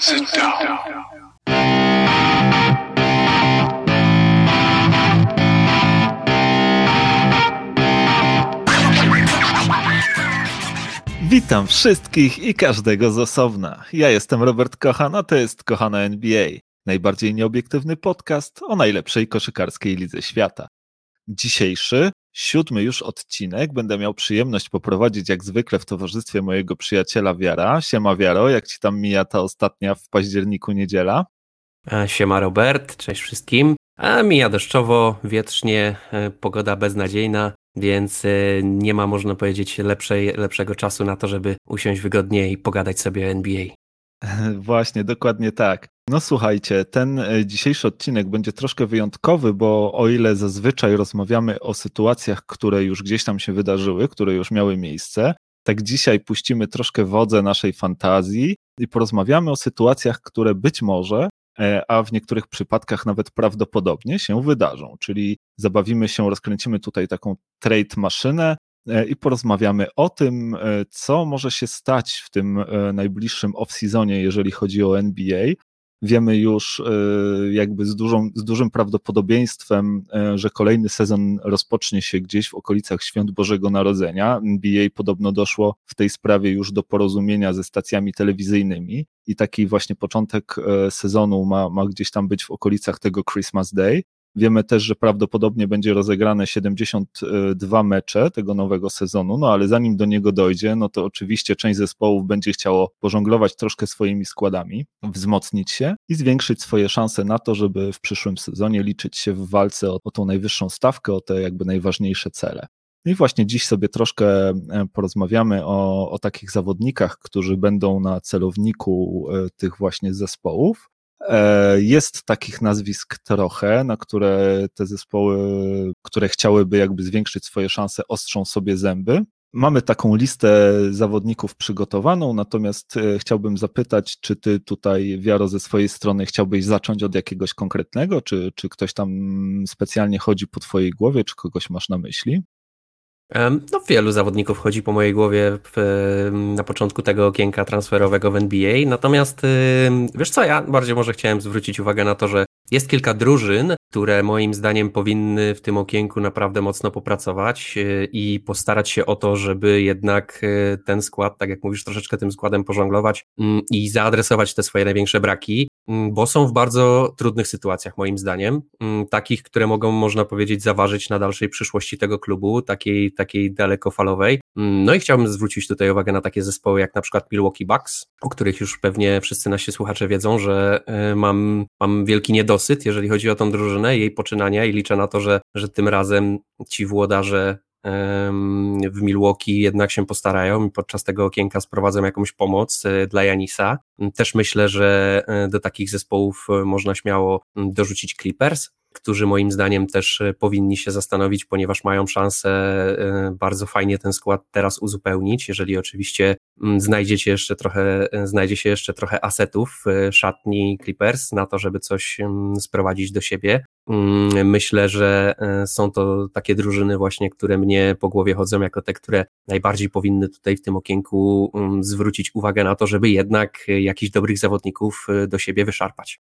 Sit down. Witam wszystkich i każdego z osobna. Ja jestem Robert Kochan, a to jest Kochana NBA, najbardziej nieobiektywny podcast o najlepszej koszykarskiej lidze świata. Dzisiejszy, siódmy już odcinek będę miał przyjemność poprowadzić jak zwykle w towarzystwie mojego przyjaciela Wiara. Siema Wiaro, jak ci tam mija ta ostatnia w październiku niedziela? E, Siema Robert, cześć wszystkim. A mija deszczowo, wietrznie, e, pogoda beznadziejna, więc e, nie ma, można powiedzieć, lepszej, lepszego czasu na to, żeby usiąść wygodnie i pogadać sobie o NBA. Właśnie, dokładnie tak. No słuchajcie, ten e, dzisiejszy odcinek będzie troszkę wyjątkowy, bo o ile zazwyczaj rozmawiamy o sytuacjach, które już gdzieś tam się wydarzyły, które już miały miejsce, tak dzisiaj puścimy troszkę wodze naszej fantazji i porozmawiamy o sytuacjach, które być może, e, a w niektórych przypadkach nawet prawdopodobnie się wydarzą. Czyli zabawimy się, rozkręcimy tutaj taką trade maszynę, i porozmawiamy o tym, e, co może się stać w tym e, najbliższym off-seasonie, jeżeli chodzi o NBA. Wiemy już jakby z, dużą, z dużym prawdopodobieństwem, że kolejny sezon rozpocznie się gdzieś w okolicach Świąt Bożego Narodzenia. NBA podobno doszło w tej sprawie już do porozumienia ze stacjami telewizyjnymi i taki właśnie początek sezonu ma, ma gdzieś tam być w okolicach tego Christmas Day. Wiemy też, że prawdopodobnie będzie rozegrane 72 mecze tego nowego sezonu, no ale zanim do niego dojdzie, no to oczywiście część zespołów będzie chciało pożonglować troszkę swoimi składami, wzmocnić się i zwiększyć swoje szanse na to, żeby w przyszłym sezonie liczyć się w walce o, o tą najwyższą stawkę, o te jakby najważniejsze cele. No I właśnie dziś sobie troszkę e, porozmawiamy o, o takich zawodnikach, którzy będą na celowniku e, tych właśnie zespołów. E, jest takich nazwisk trochę, na które te zespoły, które chciałyby jakby zwiększyć swoje szanse, ostrzą sobie zęby. Mamy taką listę zawodników przygotowaną, natomiast e, chciałbym zapytać, czy ty tutaj, Wiaro, ze swojej strony chciałbyś zacząć od jakiegoś konkretnego, czy, czy ktoś tam specjalnie chodzi po twojej głowie, czy kogoś masz na myśli? No, wielu zawodników chodzi po mojej głowie w, na początku tego okienka transferowego w NBA. Natomiast wiesz co, ja bardziej może chciałem zwrócić uwagę na to, że jest kilka drużyn, które moim zdaniem powinny w tym okienku naprawdę mocno popracować y, i postarać się o to, żeby jednak y, ten skład, tak jak mówisz, troszeczkę tym składem pożonglować mm, i zaadresować te swoje największe braki, bo są w bardzo trudnych sytuacjach, moim zdaniem, mm, takich, które mogą, można powiedzieć, zaważyć na dalszej przyszłości tego klubu, takiej, takiej dalekofalowej. No i chciałbym zwrócić tutaj uwagę na takie zespoły jak na przykład Milwaukee Bucks, o których już pewnie wszyscy nasi słuchacze wiedzą, że y, mam, mam wielki niedosyt, jeżeli chodzi o tą drużynę, jej poczynania i liczę na to, że, że tym razem ci włodarze w Milwaukee jednak się postarają i podczas tego okienka sprowadzą jakąś pomoc e, dla Janisa. Też myślę, że e, do takich zespołów e, można śmiało dorzucić Clippers, którzy moim zdaniem też powinni się zastanowić, ponieważ mają szansę bardzo fajnie ten skład teraz uzupełnić, jeżeli oczywiście znajdziecie jeszcze trochę, znajdzie się jeszcze trochę asetów szatni Clippers na to, żeby coś sprowadzić do siebie. Mm, myślę, że są to takie drużyny właśnie, które mnie po głowie chodzą jako te, które najbardziej powinny tutaj w tym okienku zwrócić uwagę na to, żeby jednak jakichś dobrych zawodników do siebie wyszarpać.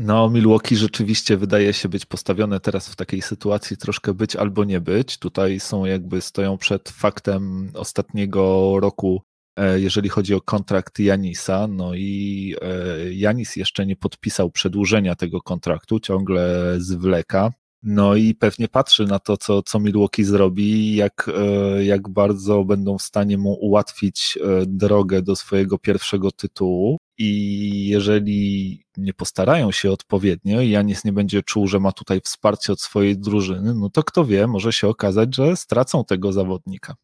No, Milwaukee rzeczywiście wydaje się być postawione teraz w takiej sytuacji troszkę być albo nie być. Tutaj są jakby stoją przed faktem ostatniego roku, e, jeżeli chodzi o kontrakt Janisa. No i e, Janis jeszcze nie podpisał przedłużenia tego kontraktu, ciągle zwleka. No i pewnie patrzy na to, co, co Milwaukee zrobi, jak, e, jak bardzo będą w stanie mu ułatwić drogę do swojego pierwszego tytułu. I jeżeli nie postarają się odpowiednio i Janis nie będzie czuł, że ma tutaj wsparcie od swojej drużyny, no to kto wie, może się okazać, że stracą tego zawodnika.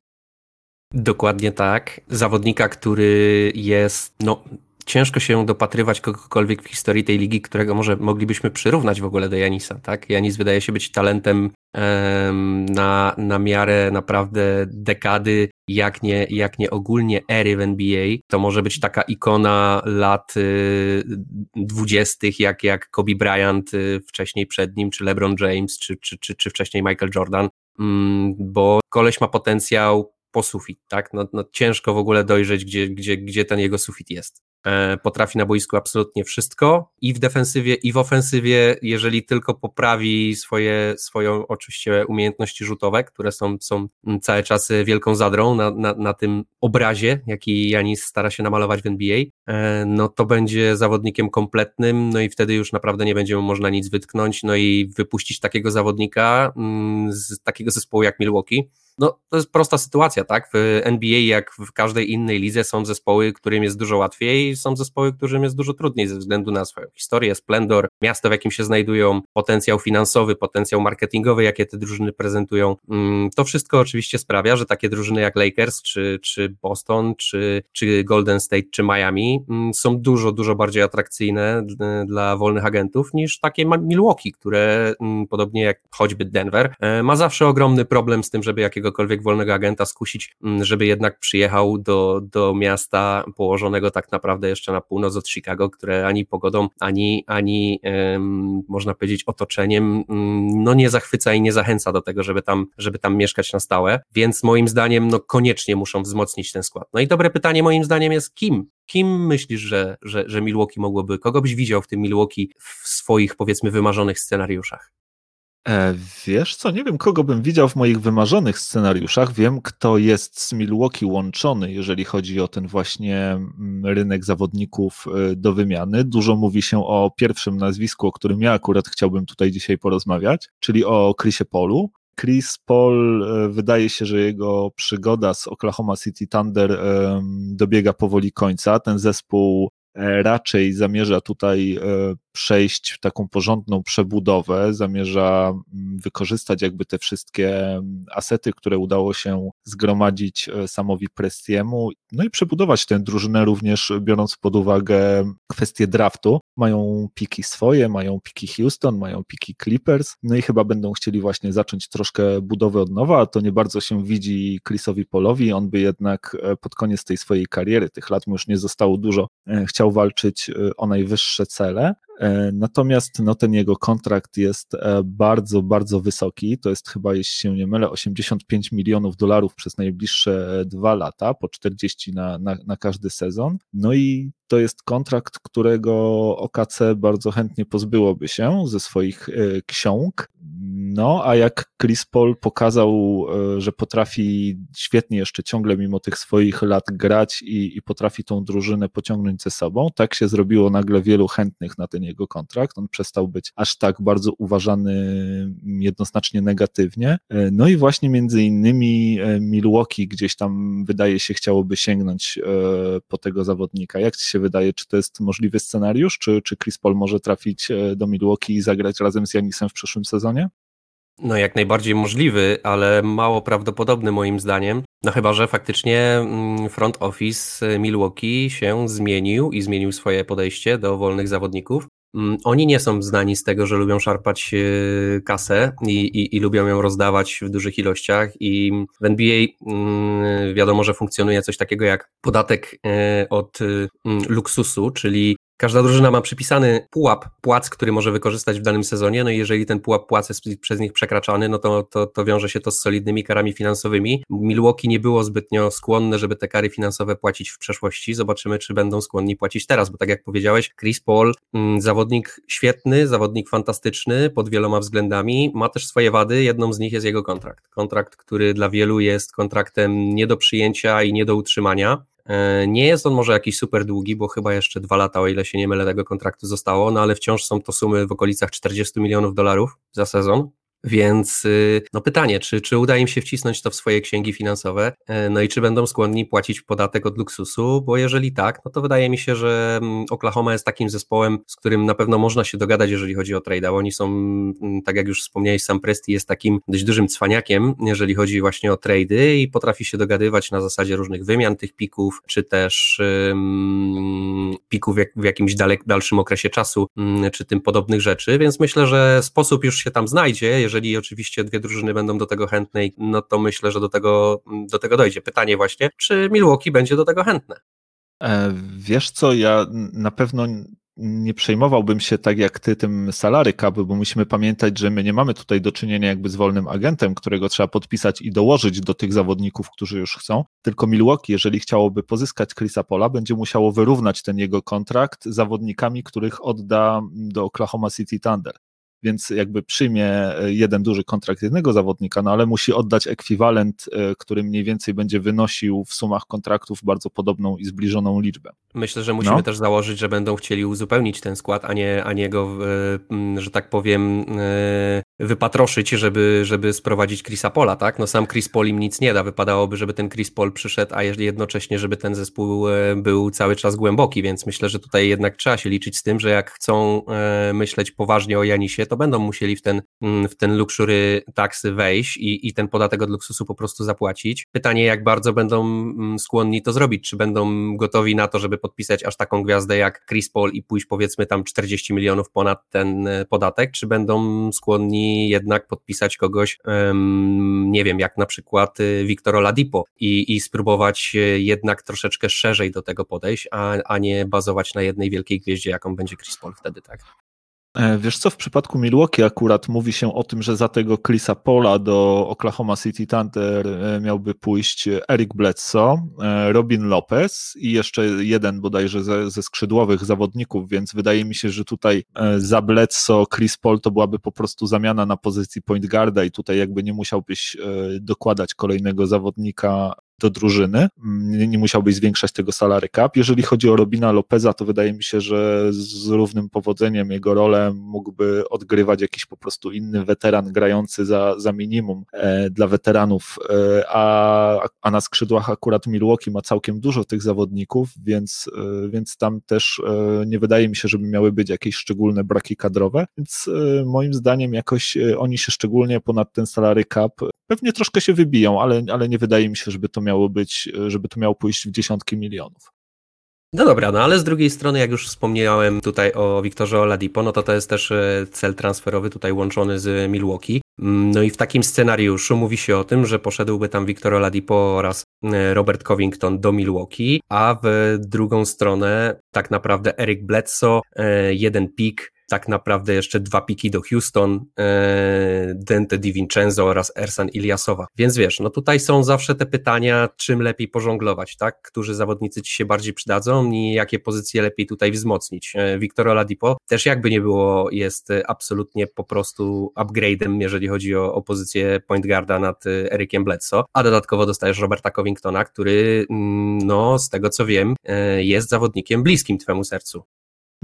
Dokładnie tak. Zawodnika, który jest, no, ciężko się dopatrywać kogokolwiek w historii tej ligi, którego może moglibyśmy przyrównać w ogóle do Janisa, tak? Janis wydaje się być talentem na, na miarę naprawdę dekady, jak nie, jak nie ogólnie ery w NBA. To może być taka ikona lat dwudziestych, jak, jak Kobe Bryant y, wcześniej przed nim, czy LeBron James, czy, czy, czy, czy wcześniej Michael Jordan, um, bo koleś ma potencjał po sufit, tak? No, no ciężko w ogóle dojrzeć, gdzie, gdzie, gdzie ten jego sufit jest. e, potrafi na boisku absolutnie wszystko i w defensywie, i w ofensywie, jeżeli tylko poprawi swoje, swoją oczywiście umiejętności rzutowe, które są, są cały czas wielką zadrą na, na, na tym obrazie, jaki Janis stara się namalować w NBA, e, no to będzie zawodnikiem kompletnym, no i wtedy już naprawdę nie będzie mu można nic wytknąć, no i wypuścić takiego zawodnika mm, z takiego zespołu jak Milwaukee, no, to jest prosta sytuacja, tak? W NBA, jak w każdej innej lidze, są zespoły, którym jest dużo łatwiej, są zespoły, którym jest dużo trudniej ze względu na swoją historię, splendor, miasto, w jakim się znajdują, potencjał finansowy, potencjał marketingowy, jakie te drużyny prezentują. Mm, to wszystko oczywiście sprawia, że takie drużyny jak Lakers, czy, czy Boston, czy, czy Golden State, czy Miami mm, są dużo, dużo bardziej atrakcyjne dla wolnych agentów niż takie Milwaukee, które mm, podobnie jak choćby Denver, e, ma zawsze ogromny problem z tym, żeby jakiegoś jakiegokolwiek wolnego agenta skusić, mm, żeby jednak przyjechał do, do miasta położonego tak naprawdę jeszcze na północ od Chicago, które ani pogodą, ani, ani można powiedzieć otoczeniem um, no nie zachwyca i nie zachęca do tego, żeby tam, żeby tam mieszkać na stałe, więc moim zdaniem no koniecznie muszą wzmocnić ten skład. No i dobre pytanie moim zdaniem jest kim? Kim myślisz, że, że, że Milwaukee mogłoby, kogo byś widział w tym Milwaukee w swoich powiedzmy wymarzonych scenariuszach? E, wiesz co, nie wiem kogo bym widział w moich wymarzonych scenariuszach. Wiem, kto jest z Milwaukee łączony, jeżeli chodzi o ten właśnie mm, rynek zawodników e, do wymiany. Dużo mówi się o pierwszym nazwisku, o którym ja akurat chciałbym tutaj dzisiaj porozmawiać, czyli o Chrisie Polu. Chris Paul, e, wydaje się, że jego przygoda z Oklahoma City Thunder dobiega powoli końca. Ten zespół raczej zamierza tutaj przejść w taką porządną przebudowę, zamierza mm, wykorzystać jakby te wszystkie mm, asety, które udało się zgromadzić e, samowi Prestiemu, no i przebudować tę drużynę również biorąc pod uwagę kwestię draftu. Mają piki swoje, mają piki Houston, mają piki Clippers, no i chyba będą chcieli właśnie zacząć troszkę budowę od nowa, a to nie bardzo się widzi Chrisowi Polowi, on by jednak e, pod koniec tej swojej kariery, tych lat mu już nie zostało dużo, e, chciał walczyć o najwyższe cele, natomiast no, ten jego kontrakt jest e, bardzo, bardzo wysoki. To jest chyba, jeśli się nie mylę, 85 milionów dolarów przez najbliższe dwa lata, po 40 na, na, na każdy sezon. No i to jest kontrakt, którego OKC bardzo chętnie pozbyłoby się ze swoich e, ksiąg. No, a jak Chris Paul pokazał, e, że potrafi świetnie jeszcze ciągle mimo tych swoich lat grać i, i potrafi tą drużynę pociągnąć ze sobą, tak się zrobiło nagle wielu chętnych na ten jego kontrakt. On przestał być aż tak bardzo uważany jednoznacznie negatywnie. E, no i właśnie między innymi Milwaukee gdzieś tam wydaje się chciałoby sięgnąć po tego zawodnika. Jak ci się wydaje, czy to jest możliwy scenariusz, czy, czy Chris Paul może trafić e, do Milwaukee i zagrać razem z Janisem w przyszłym sezonie? No jak najbardziej możliwy, ale mało prawdopodobny moim zdaniem. No chyba, że faktycznie mm, front office Milwaukee się zmienił i zmienił swoje podejście do wolnych zawodników. Mm, oni nie są znani z tego, że lubią szarpać e, kasę i, i, i, lubią ją rozdawać w dużych ilościach i w NBA mm, wiadomo, że funkcjonuje coś takiego jak podatek e, od mm, luksusu, czyli Każda drużyna ma przypisany pułap płac, który może wykorzystać w danym sezonie, no i jeżeli ten pułap płac jest przez nich przekraczany, no to, to, to wiąże się to z solidnymi karami finansowymi. Milwaukee nie było zbytnio skłonne, żeby te kary finansowe płacić w przeszłości. Zobaczymy, czy będą skłonni płacić teraz, bo tak jak powiedziałeś, Chris Paul, mm, zawodnik świetny, zawodnik fantastyczny pod wieloma względami, ma też swoje wady, jedną z nich jest jego kontrakt. Kontrakt, który dla wielu jest kontraktem nie do przyjęcia i nie do utrzymania. E, nie jest on może jakiś super długi, bo chyba jeszcze dwa lata, o ile się nie mylę, tego kontraktu zostało, no ale wciąż są to sumy w okolicach 40 milionów dolarów za sezon. Więc y, no pytanie, czy, czy uda im się wcisnąć to w swoje księgi finansowe, e, no i czy będą skłonni płacić podatek od luksusu, bo jeżeli tak, no to wydaje mi się, że mm, Oklahoma jest takim zespołem, z którym na pewno można się dogadać, jeżeli chodzi o trade. Oni są, mm, tak jak już wspomniałeś, sam Presti jest takim dość dużym cwaniakiem, jeżeli chodzi właśnie o trady i potrafi się dogadywać na zasadzie różnych wymian tych pików, czy też um, pików w jakimś dalek, dalszym okresie czasu, um, czy tym podobnych rzeczy, więc myślę, że sposób już się tam znajdzie, jeżeli oczywiście dwie drużyny będą do tego chętne, no to myślę, że do tego, do tego dojdzie. Pytanie właśnie, czy Milwaukee będzie do tego chętne? E, wiesz co, ja na pewno nie przejmowałbym się tak jak ty tym salary cap, bo musimy pamiętać, że my nie mamy tutaj do czynienia jakby z wolnym agentem, którego trzeba podpisać i dołożyć do tych zawodników, którzy już chcą, tylko Milwaukee, jeżeli chciałoby pozyskać Chrisa Pola, będzie musiało wyrównać ten jego kontrakt zawodnikami, których odda do Oklahoma City Thunder więc jakby przyjmie e, jeden duży kontrakt jednego zawodnika, no ale musi oddać ekwiwalent, e, który mniej więcej będzie wynosił w sumach kontraktów bardzo podobną i zbliżoną liczbę. Myślę, że musimy no. też założyć, że będą chcieli uzupełnić ten skład, a nie, a nie go, e, że tak powiem, wypatroszyć, żeby, żeby sprowadzić Chrisa Pola, tak? No sam Chris Paul im nic nie da, wypadałoby, żeby ten Chris Paul przyszedł, a jednocześnie, żeby ten zespół był cały czas głęboki, więc myślę, że tutaj jednak trzeba się liczyć z tym, że jak chcą myśleć poważnie o Janisie, to będą musieli w ten, mm, w ten luxury tax wejść i, i ten podatek od luksusu po prostu zapłacić. Pytanie, jak bardzo będą mm, skłonni to zrobić, czy będą gotowi na to, żeby podpisać aż taką gwiazdę jak Chris Paul i pójść powiedzmy tam 40 milionów ponad ten e, podatek, czy będą skłonni jednak podpisać kogoś, nie wiem, jak na przykład Victor Oladipo i, i spróbować e, jednak troszeczkę szerzej do tego podejść, a, a nie bazować na jednej wielkiej gwieździe, jaką będzie Chris Paul wtedy, tak? E, wiesz co, w przypadku Milwaukee akurat mówi się o tym, że za tego Chrisa Pola do Oklahoma City Thunder e, miałby pójść Eric Bledsoe, e, Robin Lopez i jeszcze jeden bodajże ze, ze skrzydłowych zawodników, więc wydaje mi się, że tutaj za Bledsoe Chris Paul to byłaby po prostu zamiana na pozycji point guarda i tutaj jakby nie musiałbyś dokładać kolejnego zawodnika do drużyny. Nie, nie musiałbyś zwiększać tego salary cap. Jeżeli chodzi o Robina Lopeza, to wydaje mi się, że z równym powodzeniem jego rolę mógłby odgrywać jakiś po prostu inny weteran grający za, za minimum e, dla weteranów, e, a, a na skrzydłach akurat Milwaukee ma całkiem dużo tych zawodników, więc, e, więc tam też e, nie wydaje mi się, żeby miały być jakieś szczególne braki kadrowe, więc e, moim zdaniem jakoś e, oni się szczególnie ponad ten salary cap pewnie troszkę się wybiją, ale, ale nie wydaje mi się, żeby to miało być, żeby to miało pójść w dziesiątki milionów. No dobra, no ale z drugiej strony, jak już wspomniałem tutaj o Wiktorze Oladipo, no to to jest też e, cel transferowy tutaj łączony z Milwaukee. Mm, no i w takim scenariuszu mówi się o tym, że poszedłby tam Wiktor Oladipo oraz e, Robert Covington do Milwaukee, a w drugą stronę tak naprawdę Eric Bledsoe, e, jeden pik tak naprawdę jeszcze dwa piki do Houston, e, Dente Di Vincenzo oraz Ersan Iliasowa. Więc wiesz, no tutaj są zawsze te pytania, czym lepiej pożonglować, tak? Którzy zawodnicy ci się bardziej przydadzą i jakie pozycje lepiej tutaj wzmocnić. E, Victor Oladipo też jakby nie było jest absolutnie po prostu upgrade'em, jeżeli chodzi o, o pozycję point guarda nad Erykiem Bledsoe, a dodatkowo dostajesz Roberta Covingtona, który mm, no z tego co wiem e, jest zawodnikiem bliskim twemu sercu.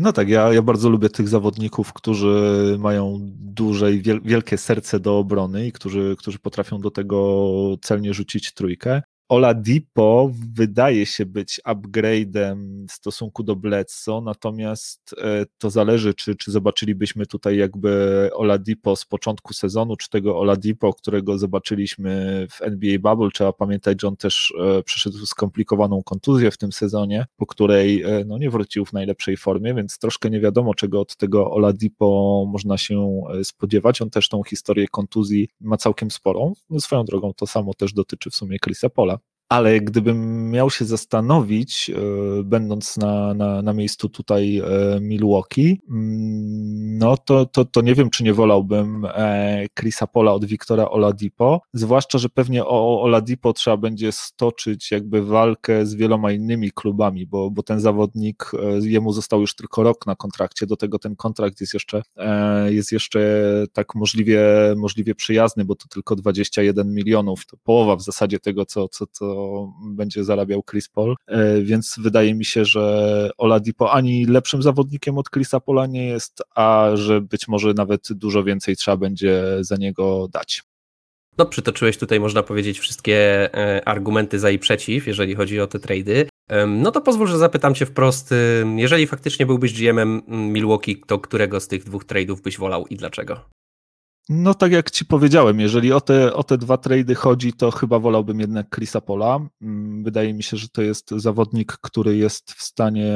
No tak, ja, ja bardzo lubię tych zawodników, którzy mają duże i wielkie serce do obrony i którzy, którzy potrafią do tego celnie rzucić trójkę. Oladipo wydaje się być upgrade'em w stosunku do Bledsoe, natomiast e, to zależy, czy, czy zobaczylibyśmy tutaj jakby Oladipo z początku sezonu, czy tego Oladipo, którego zobaczyliśmy w NBA Bubble. Trzeba pamiętać, że on też e, przeszedł skomplikowaną kontuzję w tym sezonie, po której e, no, nie wrócił w najlepszej formie, więc troszkę nie wiadomo, czego od tego Oladipo można się spodziewać. On też tą historię kontuzji ma całkiem sporą. No, swoją drogą to samo też dotyczy w sumie Chrisa Pola ale gdybym miał się zastanowić, e, będąc na, na, na miejscu tutaj e, Milwaukee, mm, no to, to, to nie wiem, czy nie wolałbym e, Chrisa Pola od Wiktora Oladipo, zwłaszcza, że pewnie o Oladipo trzeba będzie stoczyć jakby walkę z wieloma innymi klubami, bo, bo ten zawodnik, jemu został już tylko rok na kontrakcie, do tego ten kontrakt jest jeszcze, jest jeszcze tak możliwie, możliwie przyjazny, bo to tylko 21 milionów, to połowa w zasadzie tego, co, co, co będzie zarabiał Chris Paul, e, więc wydaje mi się, że Oladipo ani lepszym zawodnikiem od Chrisa Paula nie jest, a że być może nawet dużo więcej trzeba będzie za niego dać. No, przytoczyłeś tutaj, można powiedzieć, wszystkie e, argumenty za i przeciw, jeżeli chodzi o te trady. No to pozwól, że zapytam Cię wprost, jeżeli faktycznie byłbyś GM-em Milwaukee, to którego z tych dwóch tradeów byś wolał i dlaczego? No tak jak ci powiedziałem, jeżeli o te, o te dwa trady chodzi, to chyba wolałbym jednak Chrisa Pola. Mm, wydaje mi się, że to jest zawodnik, który jest w stanie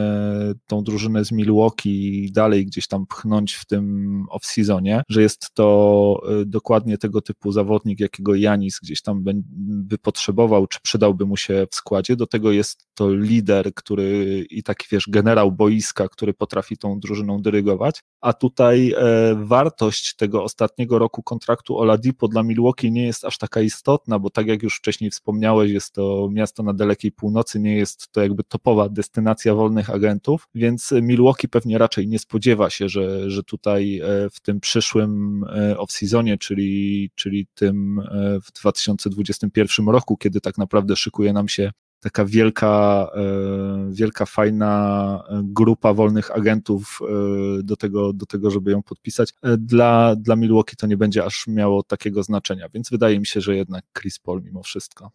tą drużynę z Milwaukee dalej gdzieś tam pchnąć w tym off-seasonie, że jest to y, dokładnie tego typu zawodnik, jakiego Janis gdzieś tam by, by potrzebował, czy przydałby mu się w składzie. Do tego jest to lider, który i taki wiesz, generał boiska, który potrafi tą drużyną dyrygować, a tutaj e, wartość tego ostatniego roku kontraktu Oladipo dla Milwaukee nie jest aż taka istotna, bo tak jak już wcześniej wspomniałeś, jest to miasto na dalekiej północy, nie jest to jakby topowa destynacja wolnych agentów, więc Milwaukee pewnie raczej nie spodziewa się, że, że tutaj e, w tym przyszłym e, off-seasonie, czyli, czyli tym w 2021 roku, kiedy tak naprawdę szykuje nam się taka wielka, e, wielka, fajna grupa wolnych agentów e, do tego, do tego, żeby ją podpisać. E, dla, dla Milwaukee to nie będzie aż miało takiego znaczenia, więc wydaje mi się, że jednak Chris Paul mimo wszystko.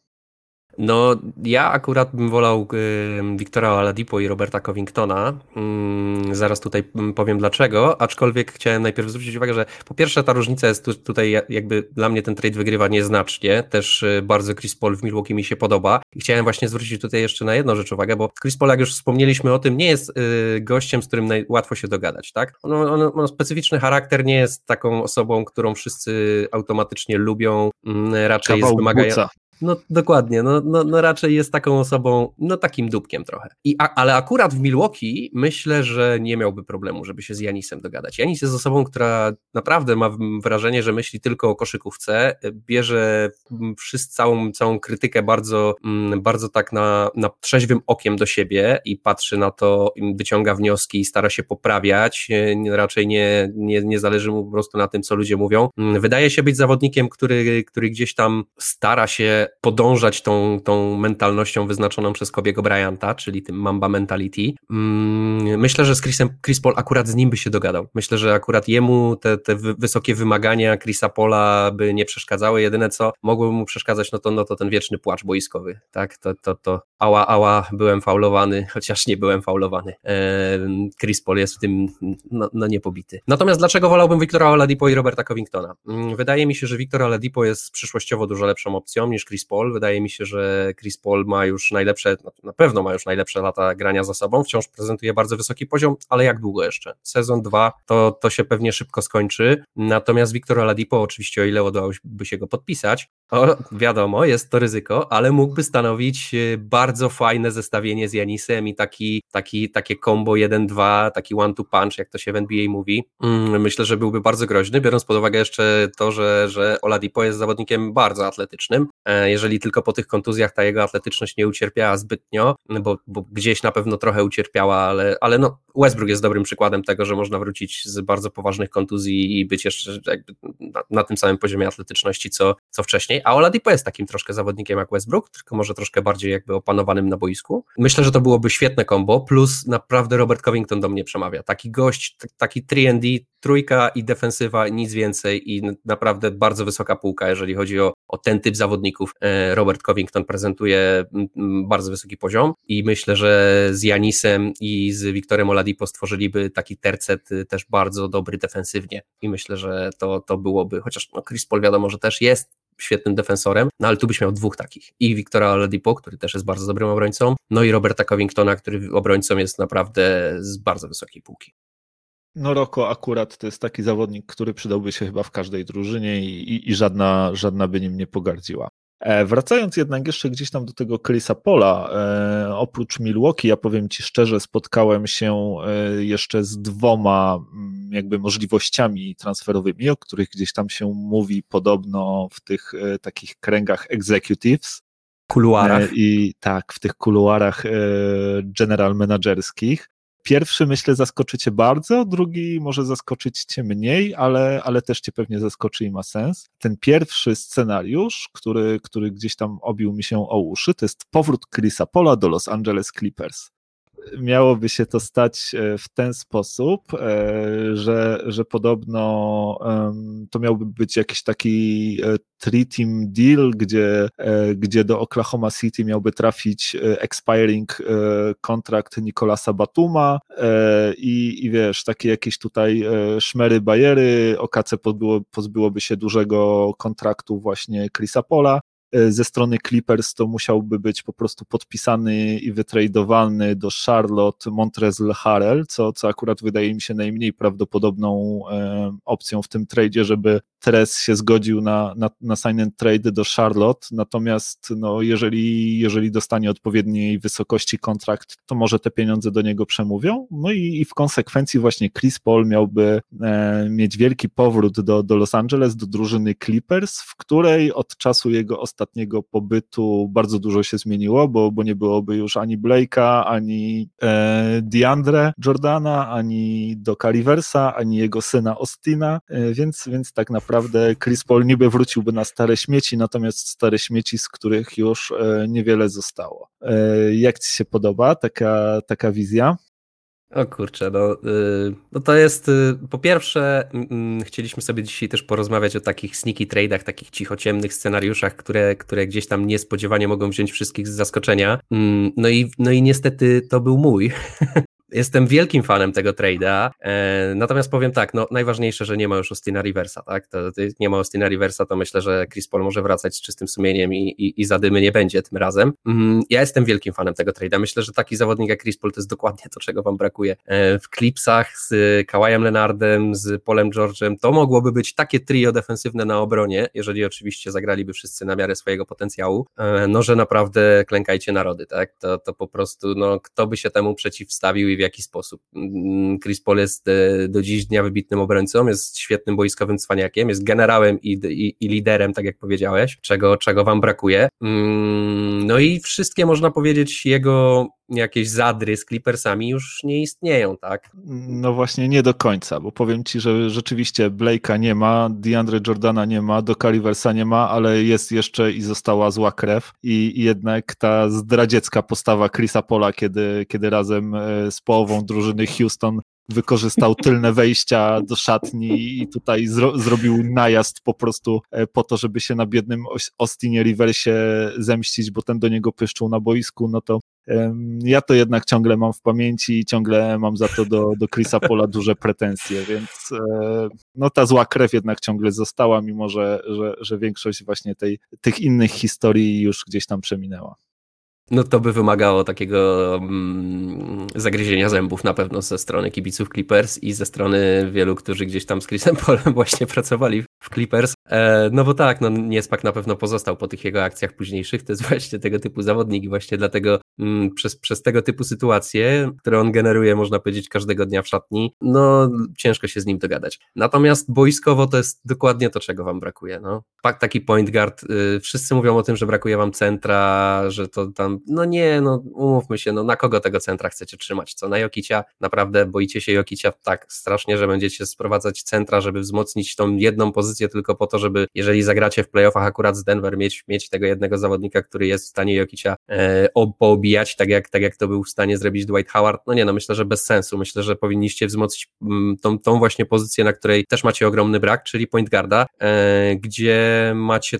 No, ja akurat bym wolał y, Wiktora Oladipo i Roberta Covingtona. Mm, zaraz tutaj powiem dlaczego, aczkolwiek chciałem najpierw zwrócić uwagę, że po pierwsze ta różnica jest tu, tutaj jakby dla mnie ten trade wygrywa nieznacznie. Też y, bardzo Chris Paul w Milwaukee mi się podoba. I chciałem właśnie zwrócić tutaj jeszcze na jedną rzecz uwagę, bo Chris Paul, jak już wspomnieliśmy o tym, nie jest y, gościem, z którym łatwo się dogadać, tak? On, on, on specyficzny charakter, nie jest taką osobą, którą wszyscy automatycznie lubią, mm, raczej Kawał jest wymagający. No dokładnie, no, no, no raczej jest taką osobą, no takim dupkiem trochę. I, a, ale akurat w Milwaukee myślę, że nie miałby problemu, żeby się z Janisem dogadać. Janis jest osobą, która naprawdę ma wrażenie, że myśli tylko o koszykówce, bierze wszyscy, całą, całą krytykę bardzo, mm, bardzo tak na, na trzeźwym okiem do siebie i patrzy na to, wyciąga wnioski i stara się poprawiać, raczej nie, nie, nie zależy mu po prostu na tym, co ludzie mówią. Mm, wydaje się być zawodnikiem, który, który gdzieś tam stara się podążać tą, tą mentalnością wyznaczoną przez Kobiego Bryanta, czyli tym Mamba Mentality. Mm, myślę, że z Chrisem, Chris Paul akurat z nim by się dogadał. Myślę, że akurat jemu te, te wysokie wymagania Chrisa Paula by nie przeszkadzały. Jedyne co mogłoby mu przeszkadzać, no to, no to ten wieczny płacz boiskowy. Tak? To, to, to ała, ała, byłem faulowany, chociaż nie byłem faulowany. Chris Paul jest w tym no, no niepobity. Natomiast dlaczego wolałbym Wiktora Oladipo i Roberta Covingtona? Mm, wydaje mi się, że Wiktor Oladipo jest przyszłościowo dużo lepszą opcją niż Chris Chris Paul. Wydaje mi się, że Chris Paul ma już najlepsze, na pewno ma już najlepsze lata grania za sobą, wciąż prezentuje bardzo wysoki poziom, ale jak długo jeszcze? Sezon dwa to, to się pewnie szybko skończy, natomiast Wiktor Oladipo, oczywiście o ile udałoby się go podpisać, o, wiadomo, jest to ryzyko, ale mógłby stanowić e, bardzo fajne zestawienie z Janisem i taki, taki, takie combo 1-2, taki one-two punch, jak to się w NBA mówi. Mm, myślę, że byłby bardzo groźny, biorąc pod uwagę jeszcze to, że, że Oladipo jest zawodnikiem bardzo atletycznym. E, jeżeli tylko po tych kontuzjach ta jego atletyczność nie ucierpiała zbytnio, bo, bo gdzieś na pewno trochę ucierpiała, ale, ale no, Westbrook jest dobrym przykładem tego, że można wrócić z bardzo poważnych kontuzji i być jeszcze na, na, tym samym poziomie atletyczności, co, co wcześniej. A Oladipo jest takim troszkę zawodnikiem jak Westbrook, tylko może troszkę bardziej jakby opanowanym na boisku. Myślę, że to byłoby świetne kombo, plus naprawdę Robert Covington do mnie przemawia. Taki gość, taki 3D, trójka i defensywa, nic więcej i naprawdę bardzo wysoka półka, jeżeli chodzi o, o ten typ zawodników. E, Robert Covington prezentuje bardzo wysoki poziom i myślę, że z Janisem i z Wiktorem Oladipo stworzyliby taki tercet y, też bardzo dobry defensywnie i myślę, że to, to byłoby, chociaż no Chris Paul wiadomo, że też jest świetnym defensorem, no ale tu byś miał dwóch takich. I Wiktora Oladipo, który też jest bardzo dobrym obrońcą, no i Roberta Covingtona, który obrońcą jest naprawdę z bardzo wysokiej półki. No Roko akurat to jest taki zawodnik, który przydałby się chyba w każdej drużynie i, i, i żadna, żadna by nim nie pogardziła. E, wracając jednak jeszcze gdzieś tam do tego Chrisa Pola, e, oprócz Milwaukee, ja powiem Ci szczerze, spotkałem się e, jeszcze z dwoma mm, jakby możliwościami transferowymi, o których gdzieś tam się mówi podobno w tych takich kręgach executives. Kuluarach. I tak, w tych kuluarach general managerskich. Pierwszy myślę zaskoczy cię bardzo, drugi może zaskoczyć cię mniej, ale, ale też cię pewnie zaskoczy i ma sens. Ten pierwszy scenariusz, który, który gdzieś tam obił mi się o uszy, to jest powrót Chrisa Pola do Los Angeles Clippers. Miałoby się to stać e, w ten sposób, e, że, że podobno to miałby być jakiś taki e, three-team deal, gdzie, gdzie do Oklahoma City miałby trafić expiring kontrakt Nikolasa Batuma i, i wiesz, takie jakieś tutaj szmery bajery, OKC pozbyło, pozbyłoby się dużego kontraktu właśnie Chrisa Pola, ze strony Clippers to musiałby być po prostu podpisany i wytradowany do Charlotte Montrezl Harrell, co, co akurat wydaje mi się najmniej prawdopodobną e, opcją w tym tradzie, żeby Tres się zgodził na, na, na sign and trade do Charlotte, natomiast no, jeżeli, jeżeli dostanie odpowiedniej wysokości kontrakt, to może te pieniądze do niego przemówią, no i, i w konsekwencji właśnie Chris Paul miałby e, mieć wielki powrót do, do Los Angeles, do drużyny Clippers, w której od czasu jego ostatniego pobytu bardzo dużo się zmieniło, bo, bo nie byłoby już ani Blake'a, ani e, DeAndre Jordana, ani Doka Riversa, ani jego syna Ostina, e, więc, więc tak naprawdę Chris Paul niby wróciłby na stare śmieci, natomiast stare śmieci, z których już e, niewiele zostało. E, jak Ci się podoba taka, taka wizja? O kurczę, no, yy, no to jest yy, po pierwsze yy, chcieliśmy sobie dzisiaj też porozmawiać o takich sneaky trade'ach, takich cichociemnych scenariuszach, które, które gdzieś tam niespodziewanie mogą wziąć wszystkich z zaskoczenia. Mm, no i, no i niestety to był mój. Jestem wielkim fanem tego trade'a, e, natomiast powiem tak, no najważniejsze, że nie ma już Austina Riversa, tak? To, to nie ma Austina Riversa, to myślę, że Chris Paul może wracać z czystym sumieniem i, i, i zadymy nie będzie tym razem. Mm, ja jestem wielkim fanem tego trade'a. Myślę, że taki zawodnik jak Chris Paul to jest dokładnie to, czego wam brakuje. E, w Clipsach z Kawajem Leonardem, z Polem George'em, to mogłoby być takie trio defensywne na obronie, jeżeli oczywiście zagraliby wszyscy na miarę swojego potencjału, e, no że naprawdę klękajcie narody, tak? To, to po prostu, no kto by się temu przeciwstawił i w jaki sposób. Mm, Chris Paul jest e, do dziś dnia wybitnym obrońcą, jest świetnym boiskowym cwaniakiem, jest generałem i, i, i liderem, tak jak powiedziałeś, czego, czego wam brakuje. Mm, no i wszystkie, można powiedzieć, jego jakieś zadry z Clippersami już nie istnieją, tak? No właśnie nie do końca, bo powiem ci, że rzeczywiście Blake'a nie ma, DeAndre Jordana nie ma, do Riversa nie ma, ale jest jeszcze i została zła krew i, i jednak ta zdradziecka postawa Chrisa Pola, kiedy, kiedy razem e, z połową drużyny Houston wykorzystał tylne wejścia do szatni i tutaj zro zrobił najazd po prostu e, po to, żeby się na biednym Austinie Riversie zemścić, bo ten do niego pyszczył na boisku, no to ja to jednak ciągle mam w pamięci i ciągle mam za to do, do Chrisa Pola duże pretensje, więc e, no ta zła krew jednak ciągle została, mimo że, że, że większość właśnie tej, tych innych historii już gdzieś tam przeminęła. No to by wymagało takiego mm, zagryzienia zębów na pewno ze strony kibiców Clippers i ze strony wielu, którzy gdzieś tam z Chrisem Polem właśnie pracowali w Clippers. E, no bo tak, no Niespak na pewno pozostał po tych jego akcjach późniejszych, to jest właśnie tego typu zawodnik i właśnie dlatego mm, przez, przez tego typu sytuacje, które on generuje, można powiedzieć, każdego dnia w szatni, no ciężko się z nim dogadać. Natomiast boiskowo to jest dokładnie to, czego wam brakuje. No. Taki point guard, y, wszyscy mówią o tym, że brakuje wam centra, że to tam, no nie, no umówmy się, no na kogo tego centra chcecie trzymać, co, na Jokicia? Naprawdę boicie się Jokicia tak strasznie, że będziecie sprowadzać centra, żeby wzmocnić tą jedną pozycję tylko po to, żeby jeżeli zagracie w playoffach akurat z Denver, mieć, mieć tego jednego zawodnika, który jest w stanie Jokicia e, poobijać, tak jak, tak jak to był w stanie zrobić Dwight Howard. No nie, no myślę, że bez sensu. Myślę, że powinniście wzmocnić mm, tą, tą właśnie pozycję, na której też macie ogromny brak, czyli point guarda, e, gdzie macie,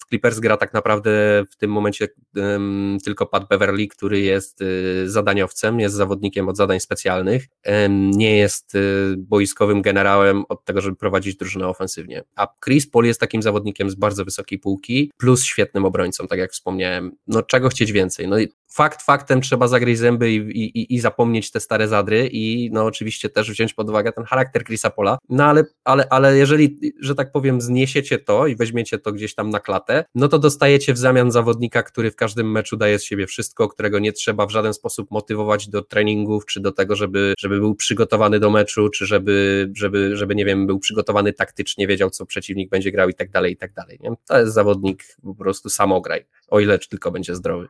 w Clippers gra tak naprawdę w tym momencie e, tylko Pat Beverly, który jest e, zadaniowcem, jest zawodnikiem od zadań specjalnych, nie jest e, boiskowym generałem od tego, żeby prowadzić drużynę ofensywnie. A Chris Paul jest takim zawodnikiem z bardzo wysokiej półki, plus świetnym obrońcą, tak jak wspomniałem. No czego chcieć więcej? No fakt faktem trzeba zagryźć zęby i, i, i zapomnieć te stare zadry i no oczywiście też wziąć pod uwagę ten charakter Chrisa Pola, no ale, ale, ale jeżeli, że tak powiem, zniesiecie to i weźmiecie to gdzieś tam na klatę, no to dostajecie w zamian zawodnika, który w każdym meczu daje z siebie wszystko, którego nie trzeba w żaden sposób motywować do treningów, czy do tego, żeby, żeby był przygotowany do meczu, czy żeby, żeby, żeby, nie wiem, był przygotowany taktycznie, wiedział, co przeciwnik będzie grał i tak dalej, i tak dalej. Nie? To jest zawodnik po prostu samograj, o ile tylko będzie zdrowy.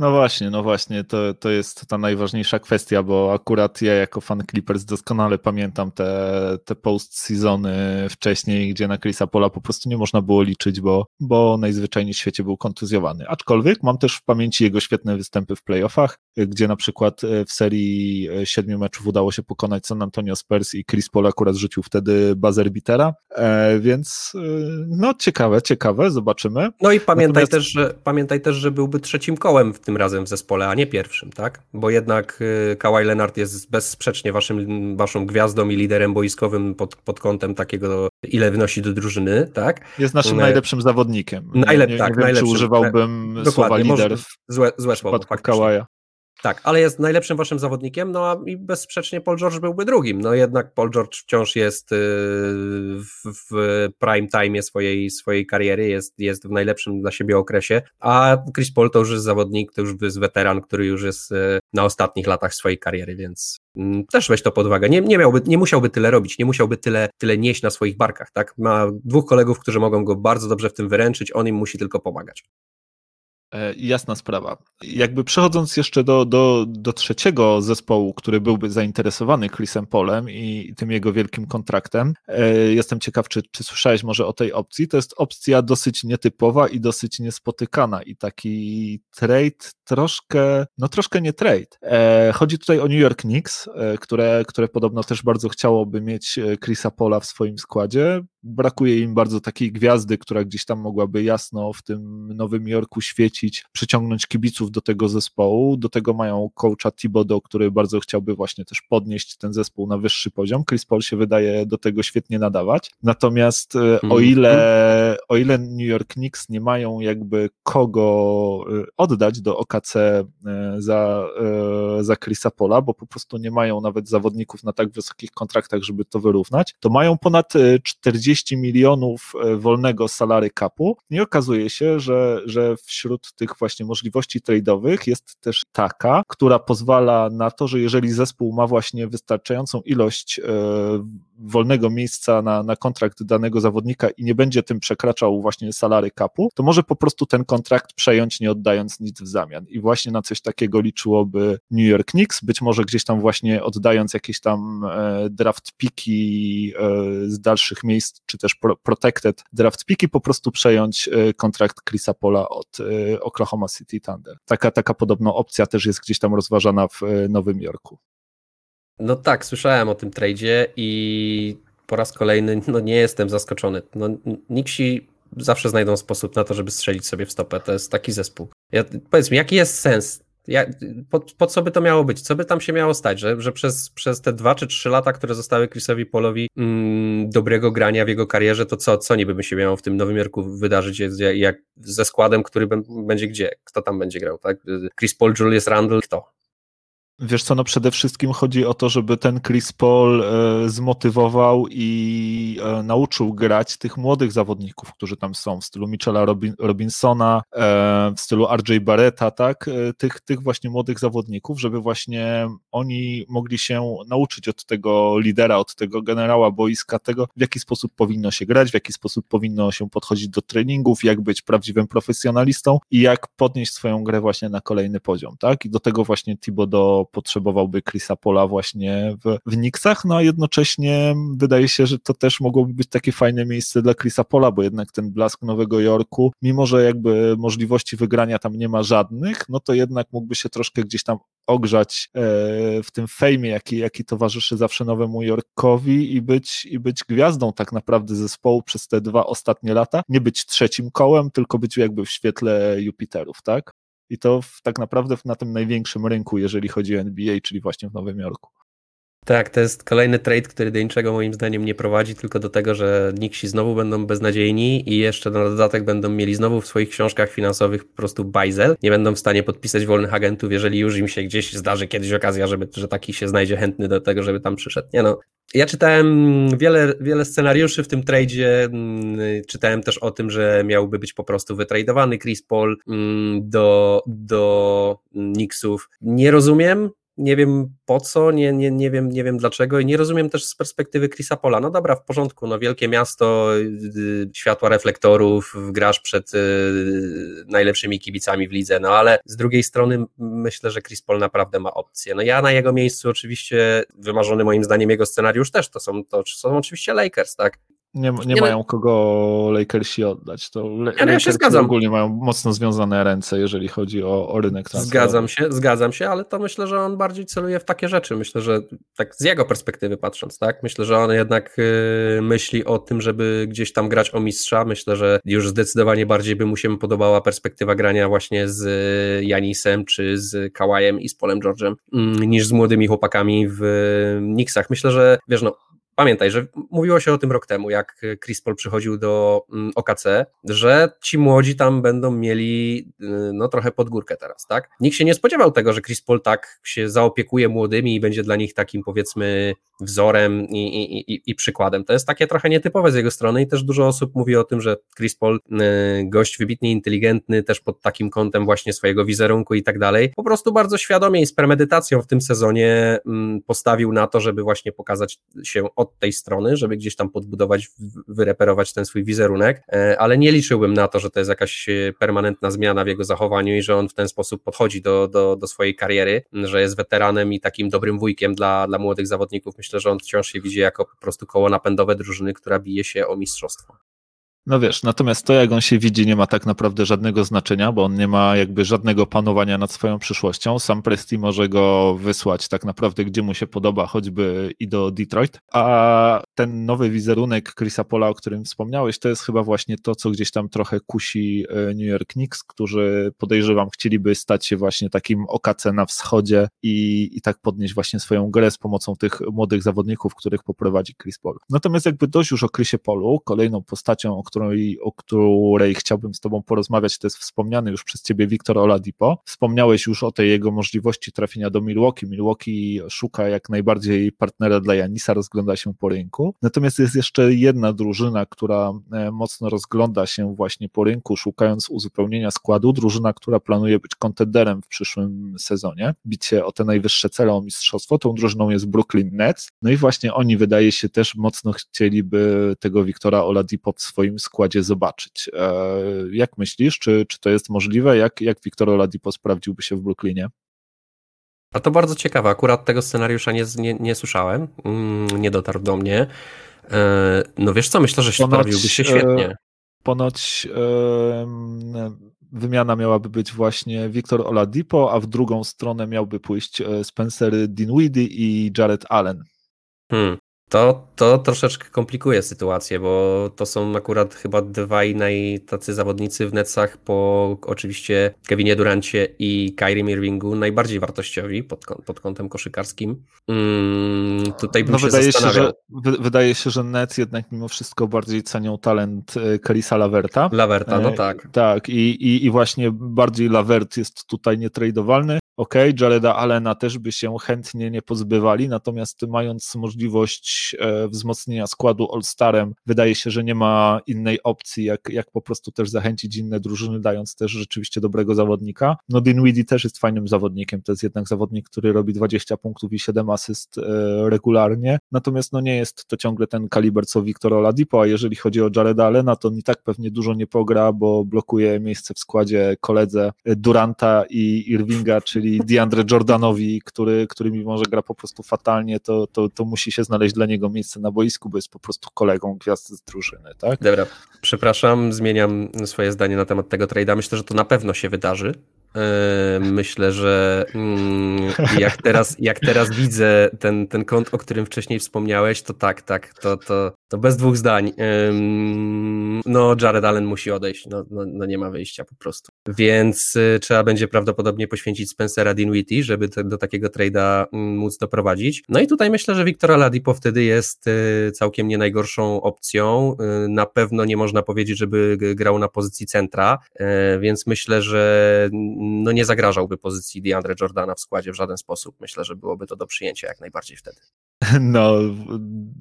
No właśnie, no właśnie, to, to jest ta najważniejsza kwestia, bo akurat ja jako fan Clippers doskonale pamiętam te, te post-seasony wcześniej, gdzie na Chrisa Pola po prostu nie można było liczyć, bo, bo najzwyczajniej w świecie był kontuzjowany. Aczkolwiek mam też w pamięci jego świetne występy w playoffach, gdzie na przykład w serii siedmiu meczów udało się pokonać San Antonio Spurs i Chris Paul akurat rzucił wtedy buzzer beatera, więc no ciekawe, ciekawe, zobaczymy. No i pamiętaj, Natomiast... też, że, pamiętaj też, że byłby trzecim kołem w tym razem w zespole, a nie pierwszym, tak? Bo jednak Kawhi Leonard jest bezsprzecznie waszym, waszą gwiazdą i liderem boiskowym pod, pod kątem takiego, ile wnosi do drużyny, tak? Jest naszym e... najlepszym zawodnikiem. Najlep, nie, tak, nie wiem, najlepszym. czy używałbym słowa lider w złe, złe słowo, Kawaja. Tak, ale jest najlepszym waszym zawodnikiem, no a i bezsprzecznie Paul George byłby drugim. No jednak Paul George wciąż jest y, w, prime time swojej, swojej kariery, jest, jest w najlepszym dla siebie okresie, a Chris Paul to już jest zawodnik, to już jest weteran, który już jest y, na ostatnich latach swojej kariery, więc mm, też weź to pod uwagę. Nie, nie, miałby, nie musiałby tyle robić, nie musiałby tyle, tyle nieść na swoich barkach, tak? Ma dwóch kolegów, którzy mogą go bardzo dobrze w tym wyręczyć, on im musi tylko pomagać. E, jasna sprawa. Jakby przechodząc jeszcze do, do, do trzeciego zespołu, który byłby zainteresowany Chrisem Polem i tym jego wielkim kontraktem, e, jestem ciekaw, czy, czy słyszałeś może o tej opcji. To jest opcja dosyć nietypowa i dosyć niespotykana i taki trade troszkę, no troszkę nie trade. E, chodzi tutaj o New York Knicks, które, które podobno też bardzo chciałoby mieć Chrisa Pola w swoim składzie. Brakuje im bardzo takiej gwiazdy, która gdzieś tam mogłaby jasno w tym Nowym Jorku świecić, przyciągnąć kibiców do tego zespołu. Do tego mają coacha Thibodeau, który bardzo chciałby właśnie też podnieść ten zespół na wyższy poziom. Chris Paul się wydaje do tego świetnie nadawać. Natomiast mm. o mhm. ile, o ile New York Knicks nie mają jakby kogo e, oddać do OKC za, za Chrisa Pola, bo po prostu nie mają nawet zawodników na tak wysokich kontraktach, żeby to wyrównać, to mają ponad 40 30 milionów e, wolnego salary capu. I okazuje się, że, że wśród tych właśnie możliwości trade'owych jest też taka, która pozwala na to, że jeżeli zespół ma właśnie wystarczającą ilość e, wolnego miejsca na, na kontrakt danego zawodnika i nie będzie tym przekraczał właśnie salary capu, to może po prostu ten kontrakt przejąć, nie oddając nic w zamian. I właśnie na coś takiego liczyłoby New York Knicks, być może gdzieś tam właśnie oddając jakieś tam e, draft piki z dalszych miejsc czy też protected draft piki, po prostu przejąć e, kontrakt Chrisa Pola od e, Oklahoma City Thunder. Taka, taka podobna opcja też jest gdzieś tam rozważana w e, Nowym Jorku. No tak, słyszałem o tym tradzie i po raz kolejny no nie jestem zaskoczony. No, Nixi zawsze znajdą sposób na to, żeby strzelić sobie w stopę. To jest taki zespół. Ja, powiedz mi, jaki jest sens ja, po, po, co by to miało być? Co by tam się miało stać? Że, że przez, przez te dwa czy trzy lata, które zostały Chrisowi Polowi mm, dobrego grania w jego karierze, to co, co niby by się miało w tym Nowym Jorku wydarzyć jak, jak ze składem, który będzie gdzie? Kto tam będzie grał? Tak? Chris Paul, Julius Randle, kto? Wiesz co, no przede wszystkim chodzi o to, żeby ten Chris Paul e, zmotywował i e, nauczył grać tych młodych zawodników, którzy tam są, w stylu Michela Robin, Robinsona, e, w stylu RJ Barretta, tak, tych, tych właśnie młodych zawodników, żeby właśnie oni mogli się nauczyć od tego lidera, od tego generała boiska, tego w jaki sposób powinno się grać, w jaki sposób powinno się podchodzić do treningów, jak być prawdziwym profesjonalistą i jak podnieść swoją grę właśnie na kolejny poziom, tak, i do tego właśnie Thibodeau potrzebowałby Chrisa Pola właśnie w, w no a jednocześnie wydaje się, że to też mogłoby być takie fajne miejsce dla Chrisa Pola, bo jednak ten blask Nowego Jorku, mimo że jakby możliwości wygrania tam nie ma żadnych, no to jednak mógłby się troszkę gdzieś tam ogrzać e, w tym fejmie, jaki, jaki towarzyszy zawsze Nowemu Jorkowi i być, i być gwiazdą tak naprawdę zespołu przez te dwa ostatnie lata, nie być trzecim kołem, tylko być jakby w świetle Jupiterów, tak? I to w, tak naprawdę na tym największym rynku, jeżeli chodzi o NBA, czyli właśnie w Nowym Jorku. Tak, to jest kolejny trade, który do niczego moim zdaniem nie prowadzi, tylko do tego, że Nixi znowu będą beznadziejni i jeszcze na dodatek będą mieli znowu w swoich książkach finansowych po prostu bajzel. Nie będą w stanie podpisać wolnych agentów, jeżeli już im się gdzieś zdarzy kiedyś okazja, żeby, że taki się znajdzie chętny do tego, żeby tam przyszedł. Nie no. Ja czytałem wiele, wiele scenariuszy w tym tradzie. Mm, czytałem też o tym, że miałby być po prostu wytradowany Chris Paul mm, do, do Knicksów. Nie rozumiem, nie wiem po co, nie, nie, nie, wiem, nie wiem dlaczego i nie rozumiem też z perspektywy Chrisa Pola. No dobra, w porządku, no wielkie miasto, y, światła reflektorów, grasz przed y, najlepszymi kibicami w lidze, no ale z drugiej strony myślę, że Chris Paul naprawdę ma opcję. No ja na jego miejscu oczywiście, wymarzony moim zdaniem jego scenariusz też, to są, to są oczywiście Lakers, tak? Nie, nie, nie mają kogo Lakersi oddać. To Le ja, no ja się zgadzam. ogólnie mają mocno związane ręce, jeżeli chodzi o, o rynek transferowy. Zgadzam się, zgadzam się, ale to myślę, że on bardziej celuje w takie rzeczy. Myślę, że tak z jego perspektywy patrząc, tak? Myślę, że on jednak yy, myśli o tym, żeby gdzieś tam grać o mistrza. Myślę, że już zdecydowanie bardziej by mu się podobała perspektywa grania właśnie z Janisem, czy z Kałajem i z Polem George'em, yy, niż z młodymi chłopakami w Knicksach. Myślę, że wiesz, no Pamiętaj, że mówiło się o tym rok temu, jak Chris Paul przychodził do mm, OKC, że ci młodzi tam będą mieli y, no trochę pod górkę teraz, tak? Nikt się nie spodziewał tego, że Chris Paul tak się zaopiekuje młodymi i będzie dla nich takim powiedzmy wzorem i, i, i, i przykładem. To jest takie trochę nietypowe z jego strony i też dużo osób mówi o tym, że Chris Paul, y, gość wybitnie inteligentny, też pod takim kątem właśnie swojego wizerunku i tak dalej, po prostu bardzo świadomie i z premedytacją w tym sezonie mm, postawił na to, żeby właśnie pokazać się od tej strony, żeby gdzieś tam podbudować, wyreperować ten swój wizerunek, e, ale nie liczyłbym na to, że to jest jakaś e, permanentna zmiana w jego zachowaniu i że on w ten sposób podchodzi do, do, do swojej kariery, że jest weteranem i takim dobrym wujkiem dla, dla młodych zawodników. Myślę, że on wciąż się widzi jako po prostu koło napędowe drużyny, która bije się o mistrzostwo. No wiesz, natomiast to, jak on się widzi, nie ma tak naprawdę żadnego znaczenia, bo on nie ma jakby żadnego panowania nad swoją przyszłością. Sam Presti może go wysłać tak naprawdę, gdzie mu się podoba, choćby i do Detroit. A ten nowy wizerunek Chrisa Pola, o którym wspomniałeś, to jest chyba właśnie to, co gdzieś tam trochę kusi e, New York Knicks, którzy podejrzewam chcieliby stać się właśnie takim okace na wschodzie i, i tak podnieść właśnie swoją grę z pomocą tych młodych zawodników, których poprowadzi Chris Paul. Natomiast jakby dość już o Chrisie Polu, kolejną postacią, której, o której chciałbym z Tobą porozmawiać, to jest wspomniany już przez Ciebie Wiktor Oladipo. Wspomniałeś już o tej jego możliwości trafienia do Milwaukee. Milwaukee szuka jak najbardziej partnera dla Janisa, rozgląda się po rynku. Natomiast jest jeszcze jedna drużyna, która e, mocno rozgląda się właśnie po rynku, szukając uzupełnienia składu. Drużyna, która planuje być kontenderem w przyszłym sezonie, bicie o te najwyższe cele, o mistrzostwo. Tą drużyną jest Brooklyn Nets. No i właśnie oni, wydaje się, też mocno chcieliby tego Wiktora Oladipo w swoim składzie zobaczyć. E, jak myślisz, czy, czy to jest możliwe? Jak, jak Victor Oladipo sprawdziłby się w Brooklynie? A to bardzo ciekawe. Akurat tego scenariusza nie, nie, nie słyszałem, mm, nie dotarł do mnie. E, no wiesz co, myślę, że ponoć, sprawdziłby się świetnie. E, ponoć wymiana miałaby być właśnie Victor Oladipo, a w drugą stronę miałby pójść Spencer Dinwiddie i Jared Allen. Hmm. To, to troszeczkę komplikuje sytuację, bo to są akurat chyba dwaj naj tacy zawodnicy w Netsach po oczywiście Kevinie Durancie i Kyrie Irvingu najbardziej wartościowi pod, pod kątem koszykarskim. Mm, tutaj bym no, się wydaje się, że, wydaje się, że Nets jednak mimo wszystko bardziej cenią talent Kalisa e, Laverta. Laverta, no e, tak. Tak, i, i, i właśnie bardziej Lavert jest tutaj nietradowalny. Ok, Jareda Allena też by się chętnie nie pozbywali, natomiast mając możliwość e, wzmocnienia składu All-Starem, wydaje się, że nie ma innej opcji, jak, jak po prostu też zachęcić inne drużyny, dając też rzeczywiście dobrego zawodnika. No Dinwiddie też jest fajnym zawodnikiem, to jest jednak zawodnik, który robi 20 punktów i 7 asyst e, regularnie, natomiast no nie jest to ciągle ten kaliber co Victor Oladipo, a jeżeli chodzi o Jareda Allena, to on i tak pewnie dużo nie pogra, bo blokuje miejsce w składzie koledze Duranta i Irvinga, czyli czyli DeAndre Jordanowi, który, który mimo, że gra po prostu fatalnie, to, to, to musi się znaleźć dla niego miejsce na boisku, bo jest po prostu kolegą gwiazd z drużyny, tak? Dobra, przepraszam, zmieniam swoje zdanie na temat tego trade'a. Myślę, że to na pewno się wydarzy. E, myślę, że mm, jak teraz, jak teraz widzę ten, ten kąt, o którym wcześniej wspomniałeś, to tak, tak, to, to, to bez dwóch zdań. No, Jared Allen musi odejść, no, no, no nie ma wyjścia po prostu. Więc y, trzeba będzie prawdopodobnie poświęcić Spencera Dinwiddie, żeby te, do takiego trade'a mm, móc doprowadzić. No i tutaj myślę, że Wiktor Oladipo wtedy jest y, całkiem nie najgorszą opcją. Y, na pewno nie można powiedzieć, żeby grał na pozycji centra, więc myślę, że no nie zagrażałby pozycji DeAndre Jordana w składzie w żaden sposób. Myślę, że byłoby to do przyjęcia jak najbardziej wtedy. No,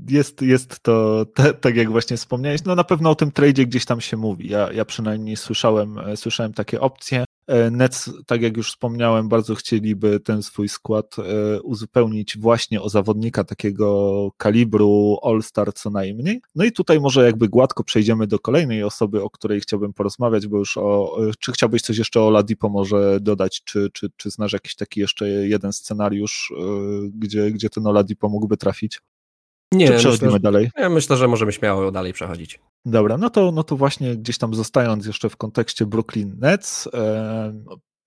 jest, jest to tak jak właśnie wspomniałeś, no na pewno o tym tradzie gdzieś tam się mówi. Ja, ja przynajmniej słyszałem, słyszałem takie opcje. E, Nets, tak jak już wspomniałem, bardzo chcieliby ten swój skład e, uzupełnić właśnie o zawodnika takiego kalibru All-Star co najmniej. No i tutaj może jakby gładko przejdziemy do kolejnej osoby, o której chciałbym porozmawiać, bo już o, czy chciałbyś coś jeszcze o Ladipo może dodać, czy, czy, czy znasz jakiś taki jeszcze jeden scenariusz, e, gdzie, gdzie ten Oladipo mógłby trafić? Nie, Czy przechodzimy myślę, dalej? Ja myślę, że możemy śmiało dalej przechodzić. Dobra, no to, no to właśnie gdzieś tam zostając jeszcze w kontekście Brooklyn Nets, e,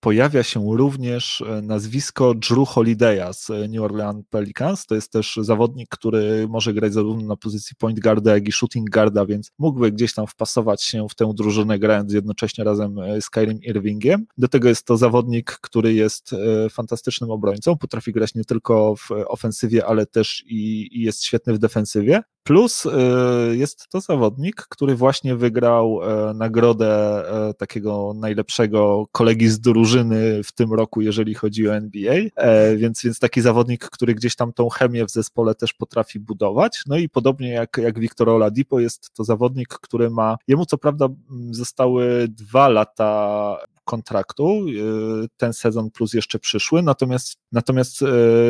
pojawia się również e, nazwisko Drew Holiday'a z New Orleans Pelicans. To jest też zawodnik, który może grać zarówno na pozycji point guarda, jak i shooting guarda, więc mógłby gdzieś tam wpasować się w tę drużynę, grając jednocześnie razem e, z Kyrim Irvingiem. Do tego jest to zawodnik, który jest e, fantastycznym obrońcą, potrafi grać nie tylko w ofensywie, ale też i, i jest świetny w defensywie. Plus jest to zawodnik, który właśnie wygrał nagrodę takiego najlepszego kolegi z drużyny w tym roku, jeżeli chodzi o NBA, e, więc, więc taki zawodnik, który gdzieś tam tą chemię w zespole też potrafi budować. No i podobnie jak, jak Victor Oladipo jest to zawodnik, który ma, jemu co prawda zostały dwa lata kontraktu, y, ten sezon plus jeszcze przyszły, natomiast, natomiast y,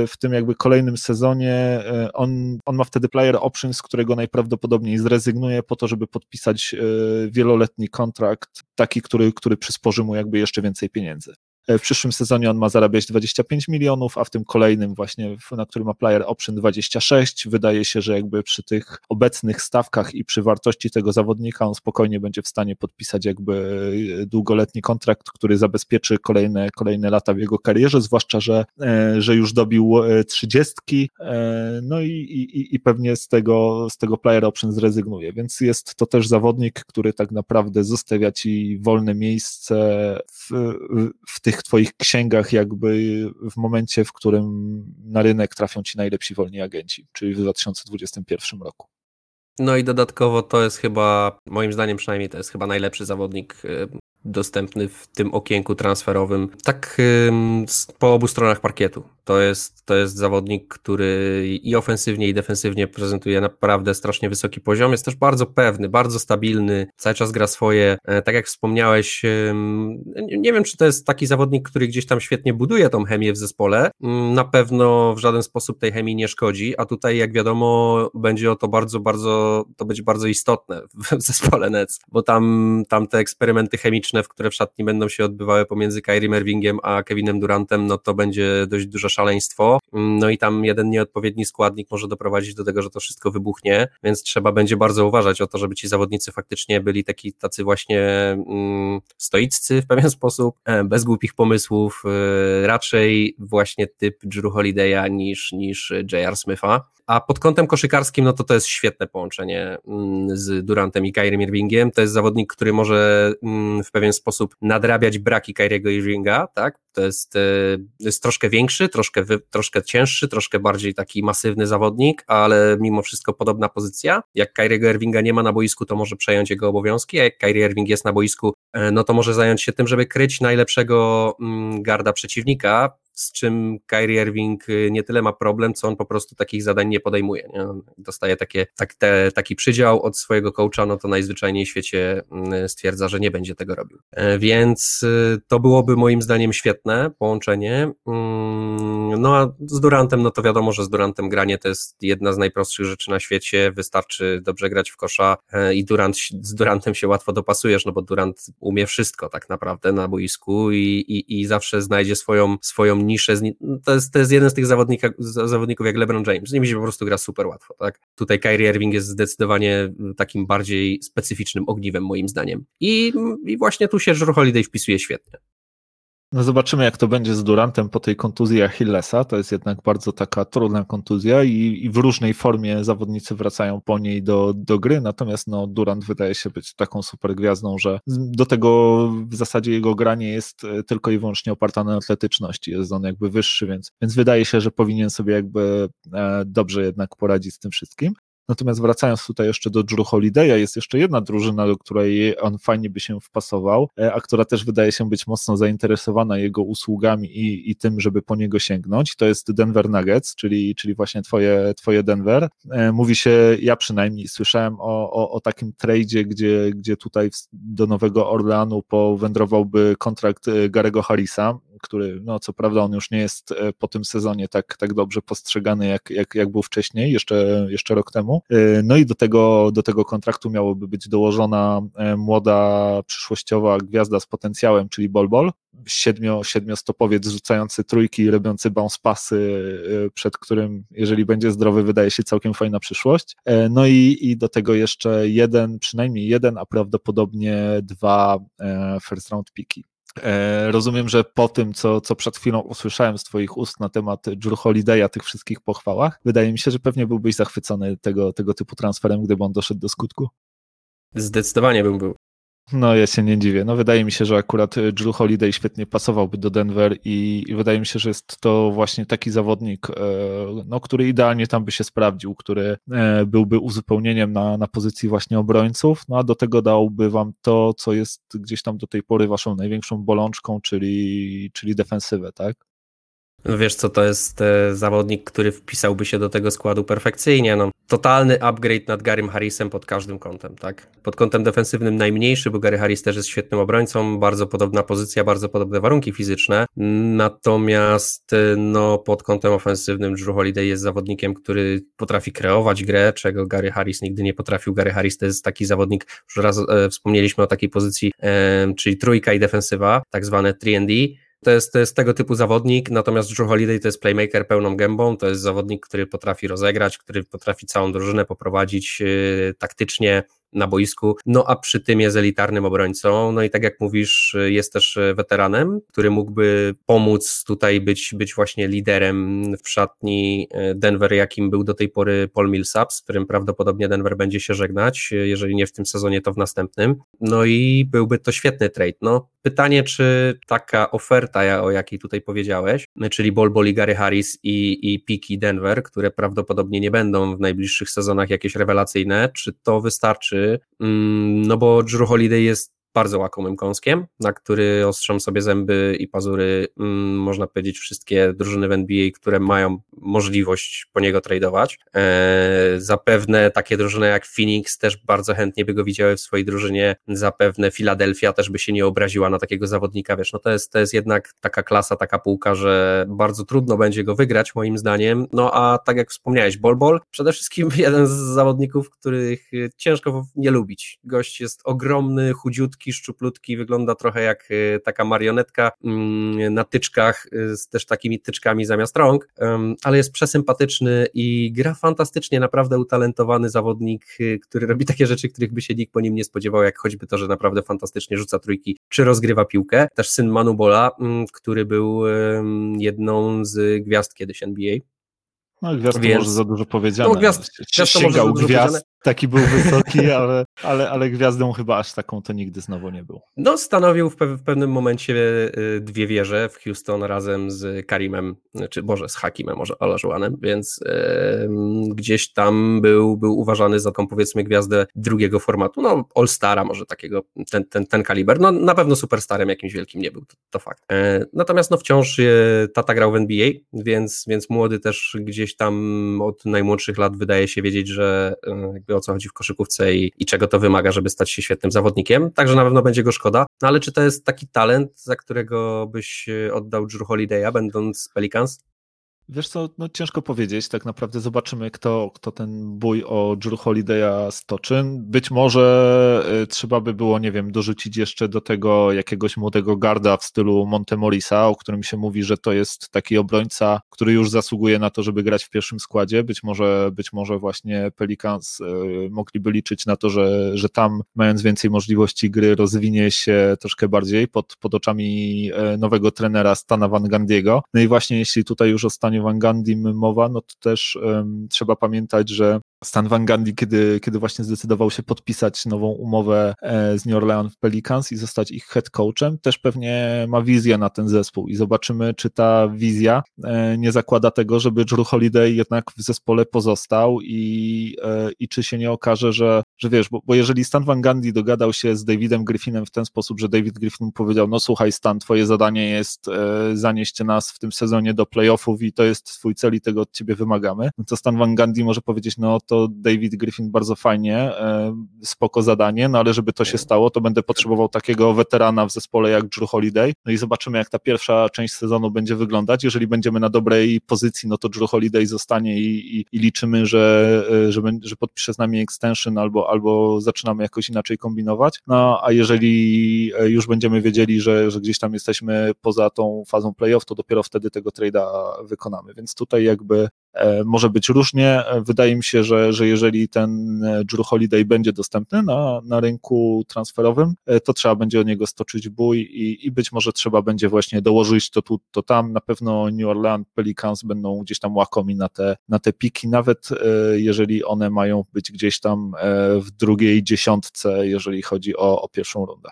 w tym jakby kolejnym sezonie y, on, on ma wtedy player option, z którego najprawdopodobniej zrezygnuje po to, żeby podpisać wieloletni kontrakt, taki, który, który przysporzy mu jakby jeszcze więcej pieniędzy. E, w przyszłym sezonie on ma zarabiać 25 milionów, a w tym kolejnym właśnie, na którym ma player option 26. Wydaje się, że jakby przy tych obecnych stawkach i przy wartości tego zawodnika on spokojnie będzie w stanie podpisać jakby e, długoletni kontrakt, który zabezpieczy kolejne, kolejne lata w jego karierze, zwłaszcza, że, e, że już dobił 30, no i, i, i pewnie z tego, z tego player option zrezygnuje, więc jest to też zawodnik, który tak naprawdę zostawia ci wolne miejsce w, w tych tych twoich księgach jakby w momencie, w którym na rynek trafią ci najlepsi wolni agenci, czyli w 2021 roku. No i dodatkowo to jest chyba, moim zdaniem przynajmniej, to jest chyba najlepszy zawodnik dostępny w tym okienku transferowym, tak po obu stronach parkietu. To jest, to jest zawodnik, który i ofensywnie, i defensywnie prezentuje naprawdę strasznie wysoki poziom. Jest też bardzo pewny, bardzo stabilny, cały czas gra swoje. E, tak jak wspomniałeś, nie wiem, czy to jest taki zawodnik, który gdzieś tam świetnie buduje tą chemię w zespole. Mm, na pewno w żaden sposób tej chemii nie szkodzi, a tutaj, jak wiadomo, będzie o to bardzo, bardzo, to będzie bardzo istotne w zespole Nets, bo tam, tam te eksperymenty chemiczne, w które w szatni będą się odbywały pomiędzy Kyrie Irvingiem a Kevinem Durantem, no to będzie dość dużo szaleństwo. No i tam jeden nieodpowiedni składnik może doprowadzić do tego, że to wszystko wybuchnie, więc trzeba będzie bardzo uważać o to, żeby ci zawodnicy faktycznie byli taki, tacy właśnie mm, stoiccy w pewien sposób, e, bez głupich pomysłów, e, raczej właśnie typ Drew Holiday'a niż, niż J.R. Smitha. A pod kątem koszykarskim, no to to jest świetne połączenie mm, z Durantem i Kyrie Irvingiem. To jest zawodnik, który może mm, w pewien sposób nadrabiać braki Kyriego Irvinga, tak? To jest, e, jest troszkę większy, troszkę, troszkę cięższy, troszkę bardziej taki masywny zawodnik, ale mimo wszystko podobna pozycja. Jak Kyriego Irvinga nie ma na boisku, to może przejąć jego obowiązki, a jak Kyrie Irving jest na boisku, e, no to może zająć się tym, żeby kryć najlepszego mm, garda przeciwnika, z czym Kyrie Irving y, nie tyle ma problem, co on po prostu takich zadań nie podejmuje. Nie? Dostaje takie, tak, te, taki przydział od swojego coacha, no to najzwyczajniej w świecie mm, stwierdza, że nie będzie tego robił. E, więc y, to byłoby moim zdaniem świetne połączenie. Mm, no a z Durantem, no to wiadomo, że z Durantem granie to jest jedna z najprostszych rzeczy na świecie. Wystarczy dobrze grać w kosza e, i Durant, z Durantem się łatwo dopasujesz, no bo Durant umie wszystko tak naprawdę na boisku i, i, i zawsze znajdzie swoją, swoją niszę. To jest, to jest jeden z tych zawodników jak LeBron James. Z nimi się po prostu gra super łatwo. Tak? Tutaj Kyrie Irving jest zdecydowanie takim bardziej specyficznym ogniwem, moim zdaniem. I, i właśnie tu się Drew Holiday wpisuje świetnie. No zobaczymy, jak to będzie z Durantem po tej kontuzji Achillesa. To jest jednak bardzo taka trudna kontuzja i, i, w różnej formie zawodnicy wracają po niej do, do gry. Natomiast no, Durant wydaje się być taką super gwiazdą, że do tego w zasadzie jego granie jest e, tylko i wyłącznie oparte na atletyczności. Jest on jakby wyższy, więc, więc wydaje się, że powinien sobie jakby e, dobrze jednak poradzić z tym wszystkim. Natomiast wracając tutaj jeszcze do Drew Holiday'a, jest jeszcze jedna drużyna, do której on fajnie by się wpasował, e, a która też wydaje się być mocno zainteresowana jego usługami i, i tym, żeby po niego sięgnąć. To jest Denver Nuggets, czyli, czyli właśnie twoje, twoje Denver. E, mówi się, ja przynajmniej słyszałem o, o, o takim tradzie, gdzie, gdzie tutaj do Nowego Orleanu powędrowałby kontrakt e, Garego Harrisa, który, no co prawda on już nie jest po tym sezonie tak, tak dobrze postrzegany, jak, jak, jak był wcześniej, jeszcze, jeszcze rok temu. No i do tego, do tego kontraktu miałoby być dołożona młoda przyszłościowa gwiazda z potencjałem, czyli Bolbol, siedmio, siedmiostopowiec rzucający trójki, robiący bounce pasy, przed którym, jeżeli będzie zdrowy, wydaje się całkiem fajna przyszłość. No i, i do tego jeszcze jeden, przynajmniej jeden, a prawdopodobnie dwa first round piki. E, rozumiem, że po tym, co, co przed chwilą usłyszałem z Twoich ust na temat Drew Holiday'a, tych wszystkich pochwałach, wydaje mi się, że pewnie byłbyś zachwycony tego, tego typu transferem, gdyby on doszedł do skutku. Zdecydowanie bym był. No ja się nie dziwię. No wydaje mi się, że akurat y, Drew Holiday świetnie pasowałby do Denver i, i wydaje mi się, że jest to właśnie taki zawodnik, e, no, który idealnie tam by się sprawdził, który e, byłby uzupełnieniem na, na pozycji właśnie obrońców, no a do tego dałby wam to, co jest gdzieś tam do tej pory waszą największą bolączką, czyli, czyli defensywę, tak? Wiesz co, to jest e, zawodnik, który wpisałby się do tego składu perfekcyjnie. No, totalny upgrade nad Garym Harrisem pod każdym kątem, tak? Pod kątem defensywnym najmniejszy, bo Gary Harris też jest świetnym obrońcą, bardzo podobna pozycja, bardzo podobne warunki fizyczne. Natomiast e, no, pod kątem ofensywnym Drew Holiday jest zawodnikiem, który potrafi kreować grę, czego Gary Harris nigdy nie potrafił. Gary Harris to jest taki zawodnik, już raz e, wspomnieliśmy o takiej pozycji, e, czyli trójka i defensywa, tak zwane 3D to jest, to jest tego typu zawodnik, natomiast Drew Holiday to jest playmaker pełną gębą, to jest zawodnik, który potrafi rozegrać, który potrafi całą drużynę poprowadzić yy, taktycznie, na boisku, no a przy tym jest elitarnym obrońcą, no i tak jak mówisz, jest też weteranem, który mógłby pomóc tutaj być, być właśnie liderem w szatni e, Denver, jakim był do tej pory Paul Millsap, z którym prawdopodobnie Denver będzie się żegnać, jeżeli nie w tym sezonie, to w następnym, no i byłby to świetny trade, no pytanie, czy taka oferta, o jakiej tutaj powiedziałeś, czyli Bol Bol Gary Harris i, i Piki Denver, które prawdopodobnie nie będą w najbliższych sezonach jakieś rewelacyjne, czy to wystarczy Mm, no bo Drew Holiday jest bardzo łakomym kąskiem, na który ostrzą sobie zęby i pazury, mm, można powiedzieć, wszystkie drużyny w NBA, które mają możliwość po niego tradeować. E, zapewne takie drużyny jak Phoenix też bardzo chętnie by go widziały w swojej drużynie, zapewne Philadelphia też by się nie obraziła na takiego zawodnika, wiesz, no to jest, to jest jednak taka klasa, taka półka, że bardzo trudno będzie go wygrać moim zdaniem, no a tak jak wspomniałeś, Bol Bol, przede wszystkim jeden z zawodników, których ciężko nie lubić. Gość jest ogromny, chudziutki, malutki, szczuplutki, wygląda trochę jak y, taka marionetka mm, na tyczkach, y, z też takimi tyczkami zamiast rąk, ale jest przesympatyczny i gra fantastycznie, naprawdę utalentowany zawodnik, y, który robi takie rzeczy, których by się nikt po nim nie spodziewał, jak choćby to, że naprawdę fantastycznie rzuca trójki, czy rozgrywa piłkę. Też syn Manu Bola, mm, który był jedną z gwiazd kiedyś NBA, no gwiazd Więc... może za dużo powiedziane. No, gwiazd, gwiazd Sięgał gwiazd, taki był wysoki, ale, ale, ale gwiazdą chyba aż taką to nigdy znowu nie był. No stanowił w, pe w pewnym momencie y, dwie wieże w Houston razem z Karimem, czy Boże, z Hakimem Olajuwanem, więc yy, gdzieś tam był, był uważany za tą powiedzmy gwiazdę drugiego formatu, no All-Stara może takiego, ten, ten, ten kaliber, no na pewno superstarem jakimś wielkim nie był, to, to fakt. Yy, natomiast no wciąż yy, tata grał w NBA, więc, więc młody też gdzieś tam od najmłodszych lat wydaje się wiedzieć, że jakby o co chodzi w koszykówce i, i czego to wymaga, żeby stać się świetnym zawodnikiem, także na pewno będzie go szkoda, no ale czy to jest taki talent, za którego byś oddał Drew Holiday'a, będąc Pelicans? Wiesz co, no ciężko powiedzieć, tak naprawdę zobaczymy, kto, kto ten bój o Drew Holiday'a stoczy. Być może y, trzeba by było, nie wiem, dorzucić jeszcze do tego jakiegoś młodego garda w stylu Montemorisa, o którym się mówi, że to jest taki obrońca, który już zasługuje na to, żeby grać w pierwszym składzie. Być może, być może właśnie Pelicans y, mogliby liczyć na to, że, że tam, mając więcej możliwości gry, rozwinie się troszkę bardziej pod, pod oczami y, nowego trenera Stana Van Gandiego. No i właśnie jeśli tutaj już ostanie Stanie Van mowa, no to też um, trzeba pamiętać, że Stan Van Gundy, kiedy, kiedy właśnie zdecydował się podpisać nową umowę e, z New Orleans Pelicans i zostać ich head coachem, też pewnie ma wizję na ten zespół i zobaczymy, czy ta wizja e, nie zakłada tego, żeby Drew Holiday jednak w zespole pozostał i, e, i czy się nie okaże, że, że wiesz, bo, bo jeżeli Stan Van Gundy dogadał się z Davidem Griffinem w ten sposób, że David Griffin powiedział, no słuchaj Stan, twoje zadanie jest zanieść nas w tym sezonie do playoffów i to jest twój cel i tego od ciebie wymagamy, no to Stan Van Gundy może powiedzieć, no to to David Griffin bardzo fajnie, spoko zadanie, no ale żeby to się stało, to będę potrzebował takiego weterana w zespole jak Drew Holiday, no i zobaczymy jak ta pierwsza część sezonu będzie wyglądać, jeżeli będziemy na dobrej pozycji, no to Drew Holiday zostanie i, i, i liczymy, że, że, że podpisze z nami extension albo, albo zaczynamy jakoś inaczej kombinować, no a jeżeli już będziemy wiedzieli, że, że gdzieś tam jesteśmy poza tą fazą playoff, to dopiero wtedy tego trade'a wykonamy, więc tutaj jakby E, może być różnie. E, wydaje mi się, że, że jeżeli ten e, Drew Holiday będzie dostępny na, na rynku transferowym, to trzeba będzie o niego stoczyć bój i, i być może trzeba będzie właśnie dołożyć to tu, to tam. Na pewno New Orleans Pelicans będą gdzieś tam łakomi na te, na te piki, nawet jeżeli one mają być gdzieś tam w drugiej dziesiątce, jeżeli chodzi o, o pierwszą rundę.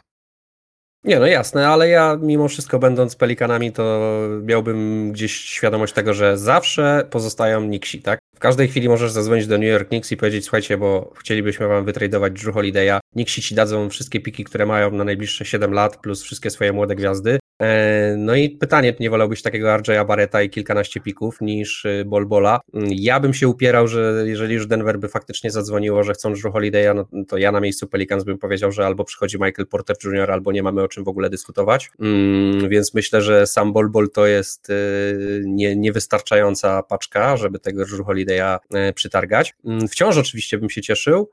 Nie, no jasne, ale ja mimo wszystko będąc pelikanami, to miałbym gdzieś świadomość tego, że zawsze pozostają Nixi, tak? W każdej chwili możesz zadzwonić do New York Knicks i powiedzieć, słuchajcie, bo chcielibyśmy wam wytradować Drew Holiday'a. Nixi ci dadzą wszystkie piki, które mają na najbliższe 7 lat, plus wszystkie swoje młode gwiazdy. E, no i pytanie, nie wolałbyś takiego RJ'a Barretta i kilkanaście pików niż y, Bolbola? Mm, ja bym się upierał, że jeżeli już Denver by faktycznie zadzwoniło, że chcą Drew Holiday'a, no to ja na miejscu Pelicans bym powiedział, że albo przychodzi Michael Porter Jr., albo nie mamy o czym w ogóle dyskutować, mm, więc myślę, że sam Bolbol to jest y, nie, niewystarczająca paczka, żeby tego Drew Holiday'a e, przytargać. Mm, wciąż oczywiście bym się cieszył,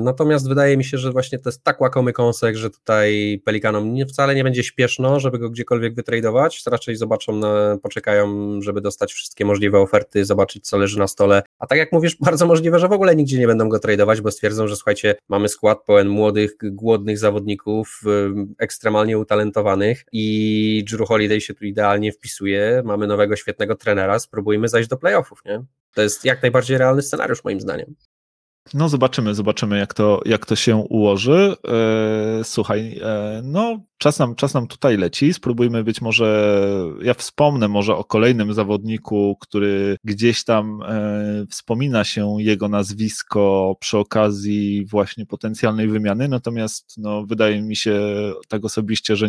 natomiast wydaje mi się, że właśnie to jest tak łakomy kąsek, że tutaj Pelikanom wcale nie będzie śpieszno, żeby go gdziekolwiek wytradować. Raczej zobaczą, poczekają, żeby dostać wszystkie możliwe oferty, zobaczyć, co leży na stole. A tak jak mówisz, bardzo możliwe, że w ogóle nigdzie nie będą go tradować, bo stwierdzą, że słuchajcie, mamy skład pełen młodych, głodnych zawodników, ekstremalnie utalentowanych i Drew Holiday się tu idealnie wpisuje. Mamy nowego, świetnego trenera, spróbujmy zajść do playoffów, nie? To jest jak najbardziej realny scenariusz, moim zdaniem. No zobaczymy, zobaczymy jak to, jak to się ułoży. E, słuchaj, e, no czas nam, czas nam tutaj leci, spróbujmy być może, ja wspomnę może o kolejnym zawodniku, który gdzieś tam e, wspomina się jego nazwisko przy okazji właśnie potencjalnej wymiany, natomiast no, wydaje mi się tak osobiście, że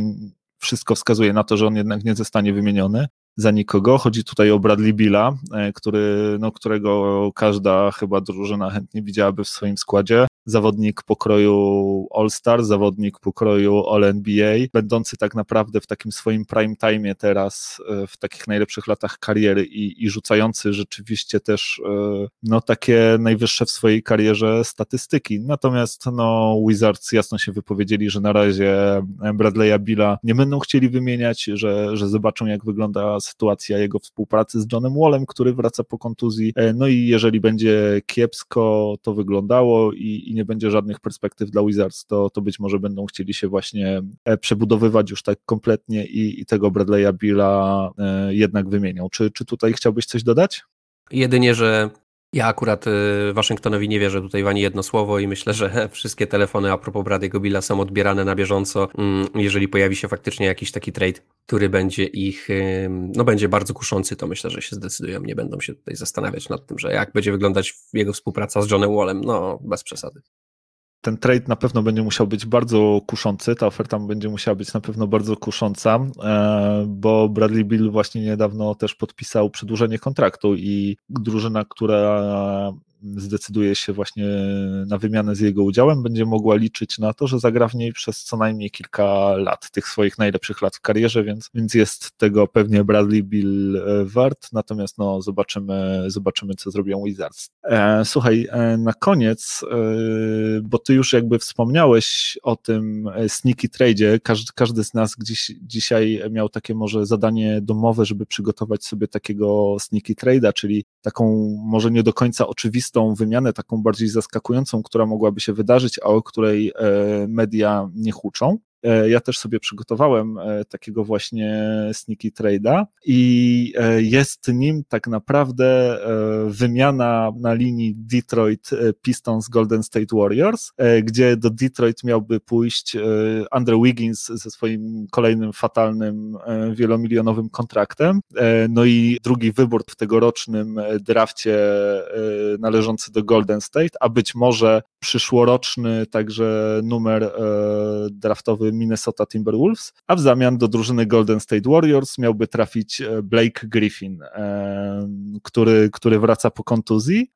wszystko wskazuje na to, że on jednak nie zostanie wymieniony za nikogo. Chodzi tutaj o Bradley Billa, e, który, no, którego każda chyba drużyna chętnie widziałaby w swoim składzie zawodnik pokroju All-Star, zawodnik pokroju All-NBA, będący tak naprawdę w takim swoim prime time teraz, e, w takich najlepszych latach kariery i, i rzucający rzeczywiście też e, no, takie najwyższe w swojej karierze statystyki. Natomiast no, Wizards jasno się wypowiedzieli, że na razie Bradley'a Billa nie będą chcieli wymieniać, że, że zobaczą jak wygląda sytuacja jego współpracy z Johnem Wallem, który wraca po kontuzji. E, no i jeżeli będzie kiepsko to wyglądało i, i nie będzie żadnych perspektyw dla Wizards, to, to być może będą chcieli się właśnie e, przebudowywać już tak kompletnie i, i tego Bradley'a Billa e, jednak wymienią. Czy, czy tutaj chciałbyś coś dodać? Jedynie, że ja akurat y, Waszyngtonowi nie wierzę tutaj w ani jedno słowo i myślę, że wszystkie telefony a propos Bradley'ego Billa są odbierane na bieżąco, mm, jeżeli pojawi się faktycznie jakiś taki trade, który będzie ich, no będzie bardzo kuszący, to myślę, że się zdecydują, nie będą się tutaj zastanawiać nad tym, że jak będzie wyglądać jego współpraca z Johnem Wallem, no bez przesady ten trade na pewno będzie musiał być bardzo kuszący, ta oferta będzie musiała być na pewno bardzo kusząca, e, bo Bradley Bill właśnie niedawno też podpisał przedłużenie kontraktu i drużyna, która zdecyduje się właśnie na wymianę z jego udziałem, będzie mogła liczyć na to, że zagra w niej przez co najmniej kilka lat, tych swoich najlepszych lat w karierze, więc, więc jest tego pewnie Bradley Bill e, wart, natomiast no zobaczymy, zobaczymy co zrobią Wizards. E, słuchaj, e, na koniec, bo ty już jakby wspomniałeś o tym sneaky trade, każdy, każdy z nas gdzieś dzisiaj miał takie może zadanie domowe, żeby przygotować sobie takiego sneaky trade'a, czyli taką może nie do końca oczywistą wymianę, taką bardziej zaskakującą, która mogłaby się wydarzyć, a o której e, media nie huczą. E, ja też sobie przygotowałem e, takiego właśnie sneaky trade'a i e, jest nim tak naprawdę wymiana na linii Detroit Pistons Golden State Warriors, gdzie do Detroit miałby pójść Andrew Wiggins ze swoim kolejnym fatalnym wielomilionowym kontraktem. No i drugi wybór w tegorocznym drafcie należący do Golden State, a być może przyszłoroczny także numer draftowy Minnesota Timberwolves, a w zamian do drużyny Golden State Warriors miałby trafić Blake Griffin, który, który wraca po kontuzji.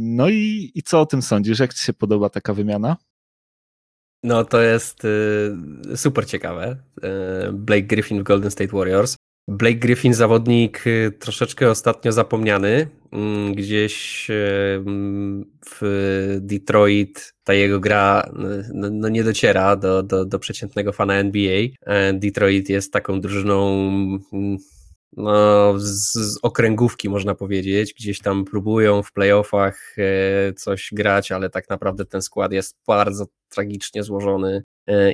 No i, i co o tym sądzisz? Jak ci się podoba taka wymiana? No to jest y, super ciekawe. Blake Griffin w Golden State Warriors. Blake Griffin, zawodnik y, troszeczkę ostatnio zapomniany. Mm, gdzieś mm, w Detroit ta jego gra no, no nie dociera do, do, do przeciętnego fana NBA. E, Detroit jest taką drużyną mm, no, z, okręgówki, można powiedzieć. Gdzieś tam próbują w playoffach e, coś grać, ale tak naprawdę ten skład jest bardzo tragicznie złożony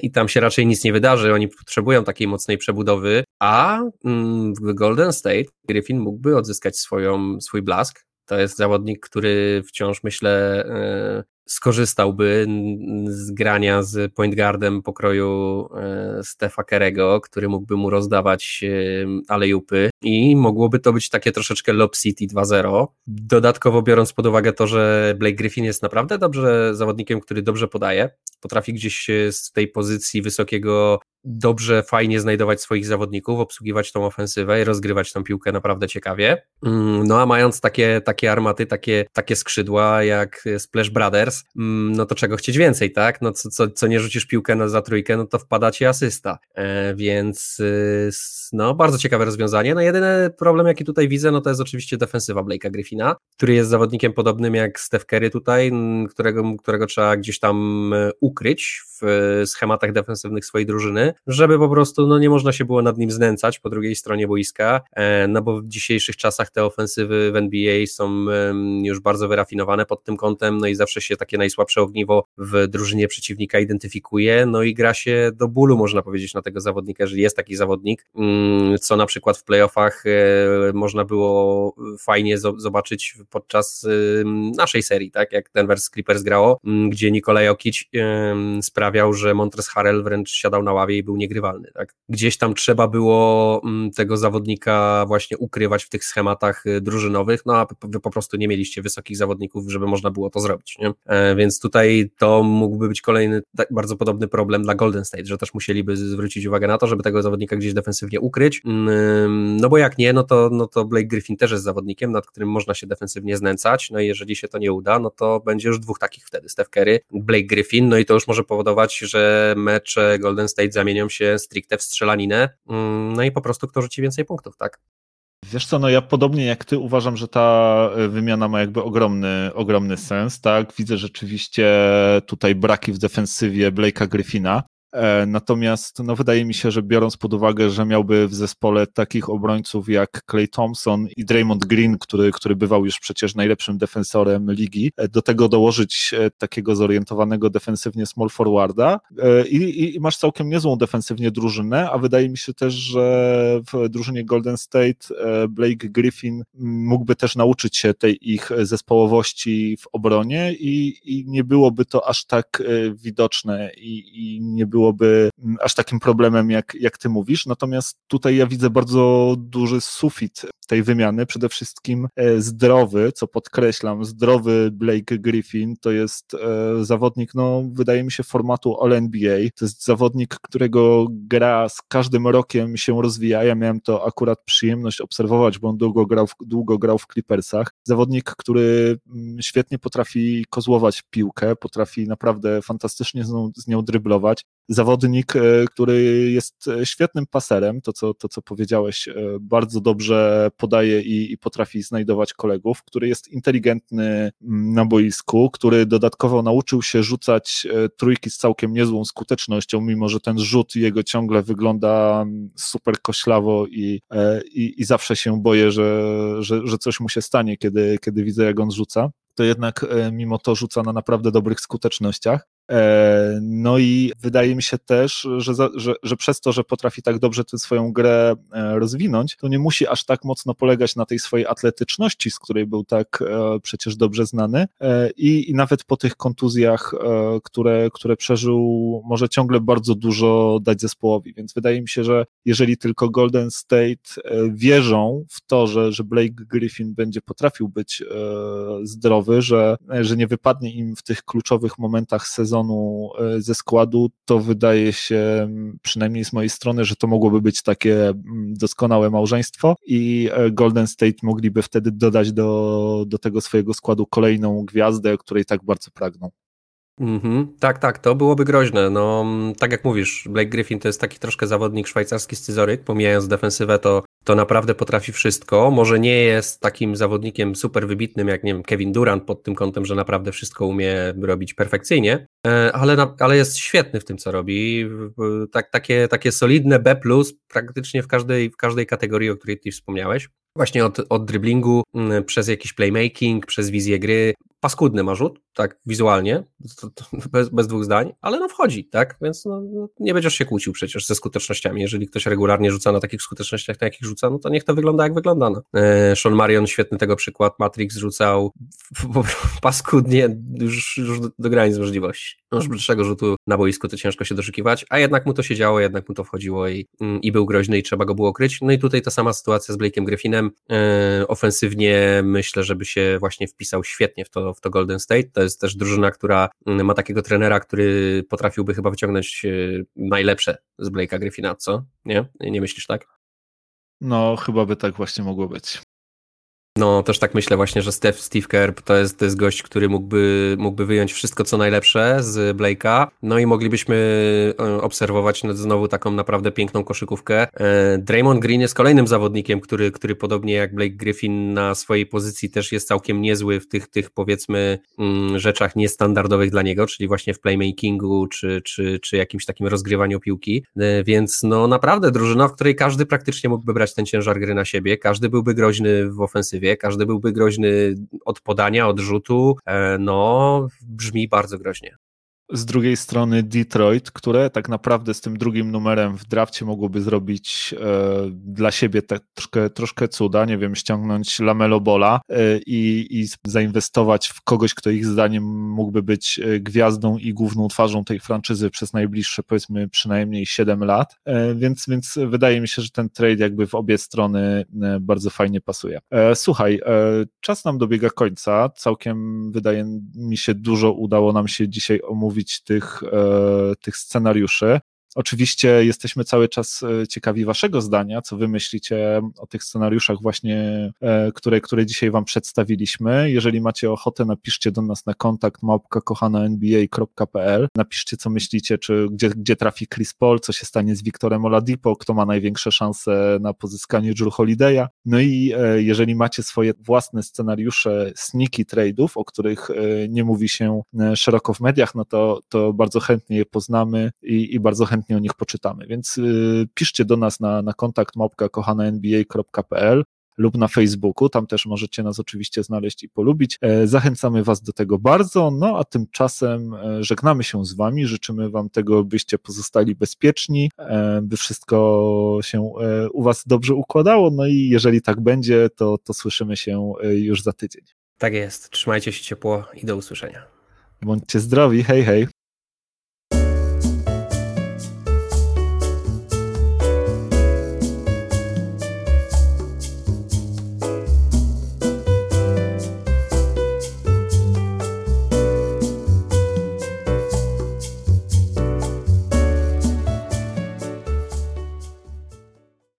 i tam się raczej nic nie wydarzy. Oni potrzebują takiej mocnej przebudowy, a mm, w Golden State Griffin mógłby odzyskać swoją, swój blask. To jest zawodnik, który wciąż myślę e, skorzystałby z grania z point guardem pokroju e, Stefa Kerego, który mógłby mu rozdawać e, alejupy i mogłoby to być takie troszeczkę Lob City 2-0. Dodatkowo biorąc pod uwagę to, że Blake Griffin jest naprawdę dobrze zawodnikiem, który dobrze podaje, potrafi gdzieś z tej pozycji wysokiego dobrze, fajnie znajdować swoich zawodników, obsługiwać tą ofensywę i rozgrywać tą piłkę naprawdę ciekawie. Mm, no a mając takie, takie armaty, takie, takie skrzydła jak Splash Brothers, mm, no to czego chcieć więcej, tak? No co, co, co nie rzucisz piłkę na za trójkę, no to wpada ci asysta. E, więc y, no bardzo ciekawe rozwiązanie. No jedyny problem jaki tutaj widzę, no to jest oczywiście defensywa Blake'a Griffina, który jest zawodnikiem podobnym jak Steph Curry tutaj, którego, którego trzeba gdzieś tam e, ukryć w e, schematach defensywnych swojej drużyny, żeby po prostu no, nie można się było nad nim znęcać po drugiej stronie boiska, e, no bo w dzisiejszych czasach te ofensywy w NBA są już bardzo wyrafinowane pod tym kątem, no i zawsze się takie najsłabsze ogniwo w drużynie przeciwnika identyfikuje, no i gra się do bólu, można powiedzieć, na tego zawodnika, jeżeli jest taki zawodnik, mm, co na przykład w playoffach e, można było fajnie zobaczyć podczas naszej serii, tak, jak Denver Clippers grało, gdzie Nikolaj Okić sprawiał, że Montres Harrell wręcz siadał na ławie był niegrywalny. Tak? Gdzieś tam trzeba było mm, tego zawodnika właśnie ukrywać w tych schematach y, drużynowych, no a wy po prostu nie mieliście wysokich zawodników, żeby można było to zrobić. Nie? E, więc tutaj to mógłby być kolejny tak bardzo podobny problem dla Golden State, że też musieliby zwrócić uwagę na to, żeby tego zawodnika gdzieś defensywnie ukryć. Mm, no bo jak nie, no to, no to Blake Griffin też jest zawodnikiem, nad którym można się defensywnie znęcać. No i jeżeli się to nie uda, no to będzie już dwóch takich wtedy: Steph Curry, Blake Griffin, no i to już może powodować, że mecze Golden State zamienią zamienią się stricte w strzelaninę, mm, no i po prostu kto rzuci więcej punktów, tak? Wiesz co, no ja podobnie jak ty uważam, że ta e, wymiana ma jakby ogromny, ogromny sens, tak? Widzę rzeczywiście tutaj braki w defensywie Blake'a Griffina, natomiast no, wydaje mi się, że biorąc pod uwagę, że miałby w zespole takich obrońców jak Clay Thompson i Draymond Green, który, który bywał już przecież najlepszym defensorem ligi, e, do tego dołożyć e, takiego zorientowanego defensywnie small forwarda i, i masz całkiem niezłą defensywnie drużynę, a wydaje mi się też, że w drużynie Golden State Blake Griffin mógłby też nauczyć się tej ich zespołowości w obronie i, i nie byłoby to aż tak widoczne i, i nie było byłoby mm, aż takim problemem, jak, jak ty mówisz. Natomiast tutaj ja widzę bardzo duży sufit tej wymiany, przede wszystkim e, zdrowy, co podkreślam, zdrowy Blake Griffin to jest e, zawodnik, no wydaje mi się formatu All-NBA, to jest zawodnik, którego gra z każdym rokiem się rozwija, ja miałem to akurat przyjemność obserwować, bo on długo grał w, długo grał w Clippersach, zawodnik, który mm, świetnie potrafi kozłować piłkę, potrafi naprawdę fantastycznie z nią, z nią dryblować, zawodnik, e, który jest świetnym paserem, to co, to co powiedziałeś, bardzo dobrze podaje i, i potrafi znajdować kolegów, który jest inteligentny mm, na boisku, który dodatkowo nauczył się rzucać e, trójki z całkiem niezłą skutecznością, mimo że ten rzut jego ciągle wygląda mm, super koślawo i, e, i, i zawsze się boję, że, że, że coś mu się stanie, kiedy, kiedy widzę, jak on rzuca to jednak e, mimo to rzuca na naprawdę dobrych skutecznościach. E, no i wydaje mi się też, że, że, że przez to, że potrafi tak dobrze tę swoją grę e, rozwinąć, to nie musi aż tak mocno polegać na tej swojej atletyczności, z której był tak e, przecież dobrze znany. I, i nawet po tych kontuzjach, które, które przeżył, może ciągle bardzo dużo dać zespołowi, więc wydaje mi się, że jeżeli tylko Golden State wierzą w to, że, że Blake Griffin będzie potrafił być zdrowy, że, że nie wypadnie im w tych kluczowych momentach sezonu sezonu ze składu, to wydaje się, przynajmniej z mojej strony, że to mogłoby być takie doskonałe małżeństwo i Golden State mogliby wtedy dodać do, do tego swojego składu kolejną gwiazdę, której tak bardzo pragną. Mm-hmm. Tak, tak, to byłoby groźne. No, tak jak mówisz, Blake Griffin to jest taki troszkę zawodnik szwajcarski scyzoryk, pomijając defensywę, to, to naprawdę potrafi wszystko. Może nie jest takim zawodnikiem super wybitnym jak, nie wiem, Kevin Durant pod tym kątem, że naprawdę wszystko umie robić perfekcyjnie, e, ale, ale jest świetny w tym, co robi. Tak, takie, takie solidne B+, praktycznie w każdej, w każdej kategorii, o której ty wspomniałeś. Właśnie od, od driblingu, mm, przez jakiś playmaking, przez wizję gry, paskudny ma rzut, tak, wizualnie, to, to bez, bez, dwóch zdań, ale no wchodzi, tak, więc no, no, nie będziesz się kłócił przecież ze skutecznościami. Jeżeli ktoś regularnie rzuca na takich skutecznościach, na jakich rzuca, no to niech to wygląda jak wygląda. No. E, Sean Marion, świetny tego przykład, Matrix rzucał paskudnie już, już do, granic możliwości. No, brzydszego rzutu na boisku to ciężko się doszukiwać, a jednak mu to się działo, jednak mu to wchodziło i, mm, i był groźny i trzeba go było kryć. No i tutaj ta sama sytuacja z Blake'em Griffinem. E, ofensywnie myślę, żeby się właśnie wpisał świetnie w to, w to Golden State. To jest też drużyna, która mm, ma takiego trenera, który potrafiłby chyba wyciągnąć e, najlepsze z Blake'a Griffina, co? Nie? Nie myślisz tak? No, chyba by tak właśnie mogło być. No, też tak myślę właśnie, że Steve, Steve Kerr to jest, to jest gość, który mógłby, mógłby wyjąć wszystko, co najlepsze z Blake'a. No i moglibyśmy e, obserwować znowu taką naprawdę piękną koszykówkę. E, Draymond Green jest kolejnym zawodnikiem, który, który podobnie jak Blake Griffin na swojej pozycji też jest całkiem niezły w tych, tych powiedzmy mm, rzeczach niestandardowych dla niego, czyli właśnie w playmakingu czy, czy, czy jakimś takim rozgrywaniu piłki. E, więc no naprawdę drużyna, w której każdy praktycznie mógłby brać ten ciężar gry na siebie, każdy byłby groźny w ofensywie każdy byłby groźny od podania, od rzutu, e, no brzmi bardzo groźnie z drugiej strony Detroit, które tak naprawdę z tym drugim numerem w drafcie mogłoby zrobić e, dla siebie troszkę, troszkę cuda, nie wiem, ściągnąć Lamelo Bola e, i, i zainwestować w kogoś, kto ich zdaniem mógłby być e, gwiazdą i główną twarzą tej franczyzy przez najbliższe powiedzmy przynajmniej 7 lat, e, więc, więc wydaje mi się, że ten trade jakby w obie strony e, bardzo fajnie pasuje. E, słuchaj, czas nam dobiega końca, całkiem wydaje mi się dużo udało nam się dzisiaj omówić omówić tych, e, tych scenariuszy. Oczywiście jesteśmy cały czas e, ciekawi Waszego zdania, co Wy myślicie o tych scenariuszach, właśnie, e, które, które dzisiaj Wam przedstawiliśmy. Jeżeli macie ochotę, napiszcie do nas na kontakt małpka.kochana.nba.pl. Napiszcie, co myślicie, czy gdzie, gdzie trafi Chris Paul, co się stanie z Wiktorem Oladipo, kto ma największe szanse na pozyskanie Drew Holiday'a. No i e, jeżeli macie swoje własne scenariusze sneaky trade'ów, o których nie mówi się szeroko w mediach, no to, to bardzo chętnie je poznamy i, i bardzo chętnie chętnie o nich poczytamy. Więc y, piszcie do nas na, na kontakt małpka kochana.nba.pl lub na Facebooku, tam też możecie nas oczywiście znaleźć i polubić. E, zachęcamy Was do tego bardzo, no a tymczasem e, żegnamy się z Wami, życzymy Wam tego, byście pozostali bezpieczni, e, by wszystko się u Was dobrze układało, no i jeżeli tak będzie, to, to słyszymy się już za tydzień. Tak jest, trzymajcie się ciepło i do usłyszenia. Bądźcie zdrowi, hej hej.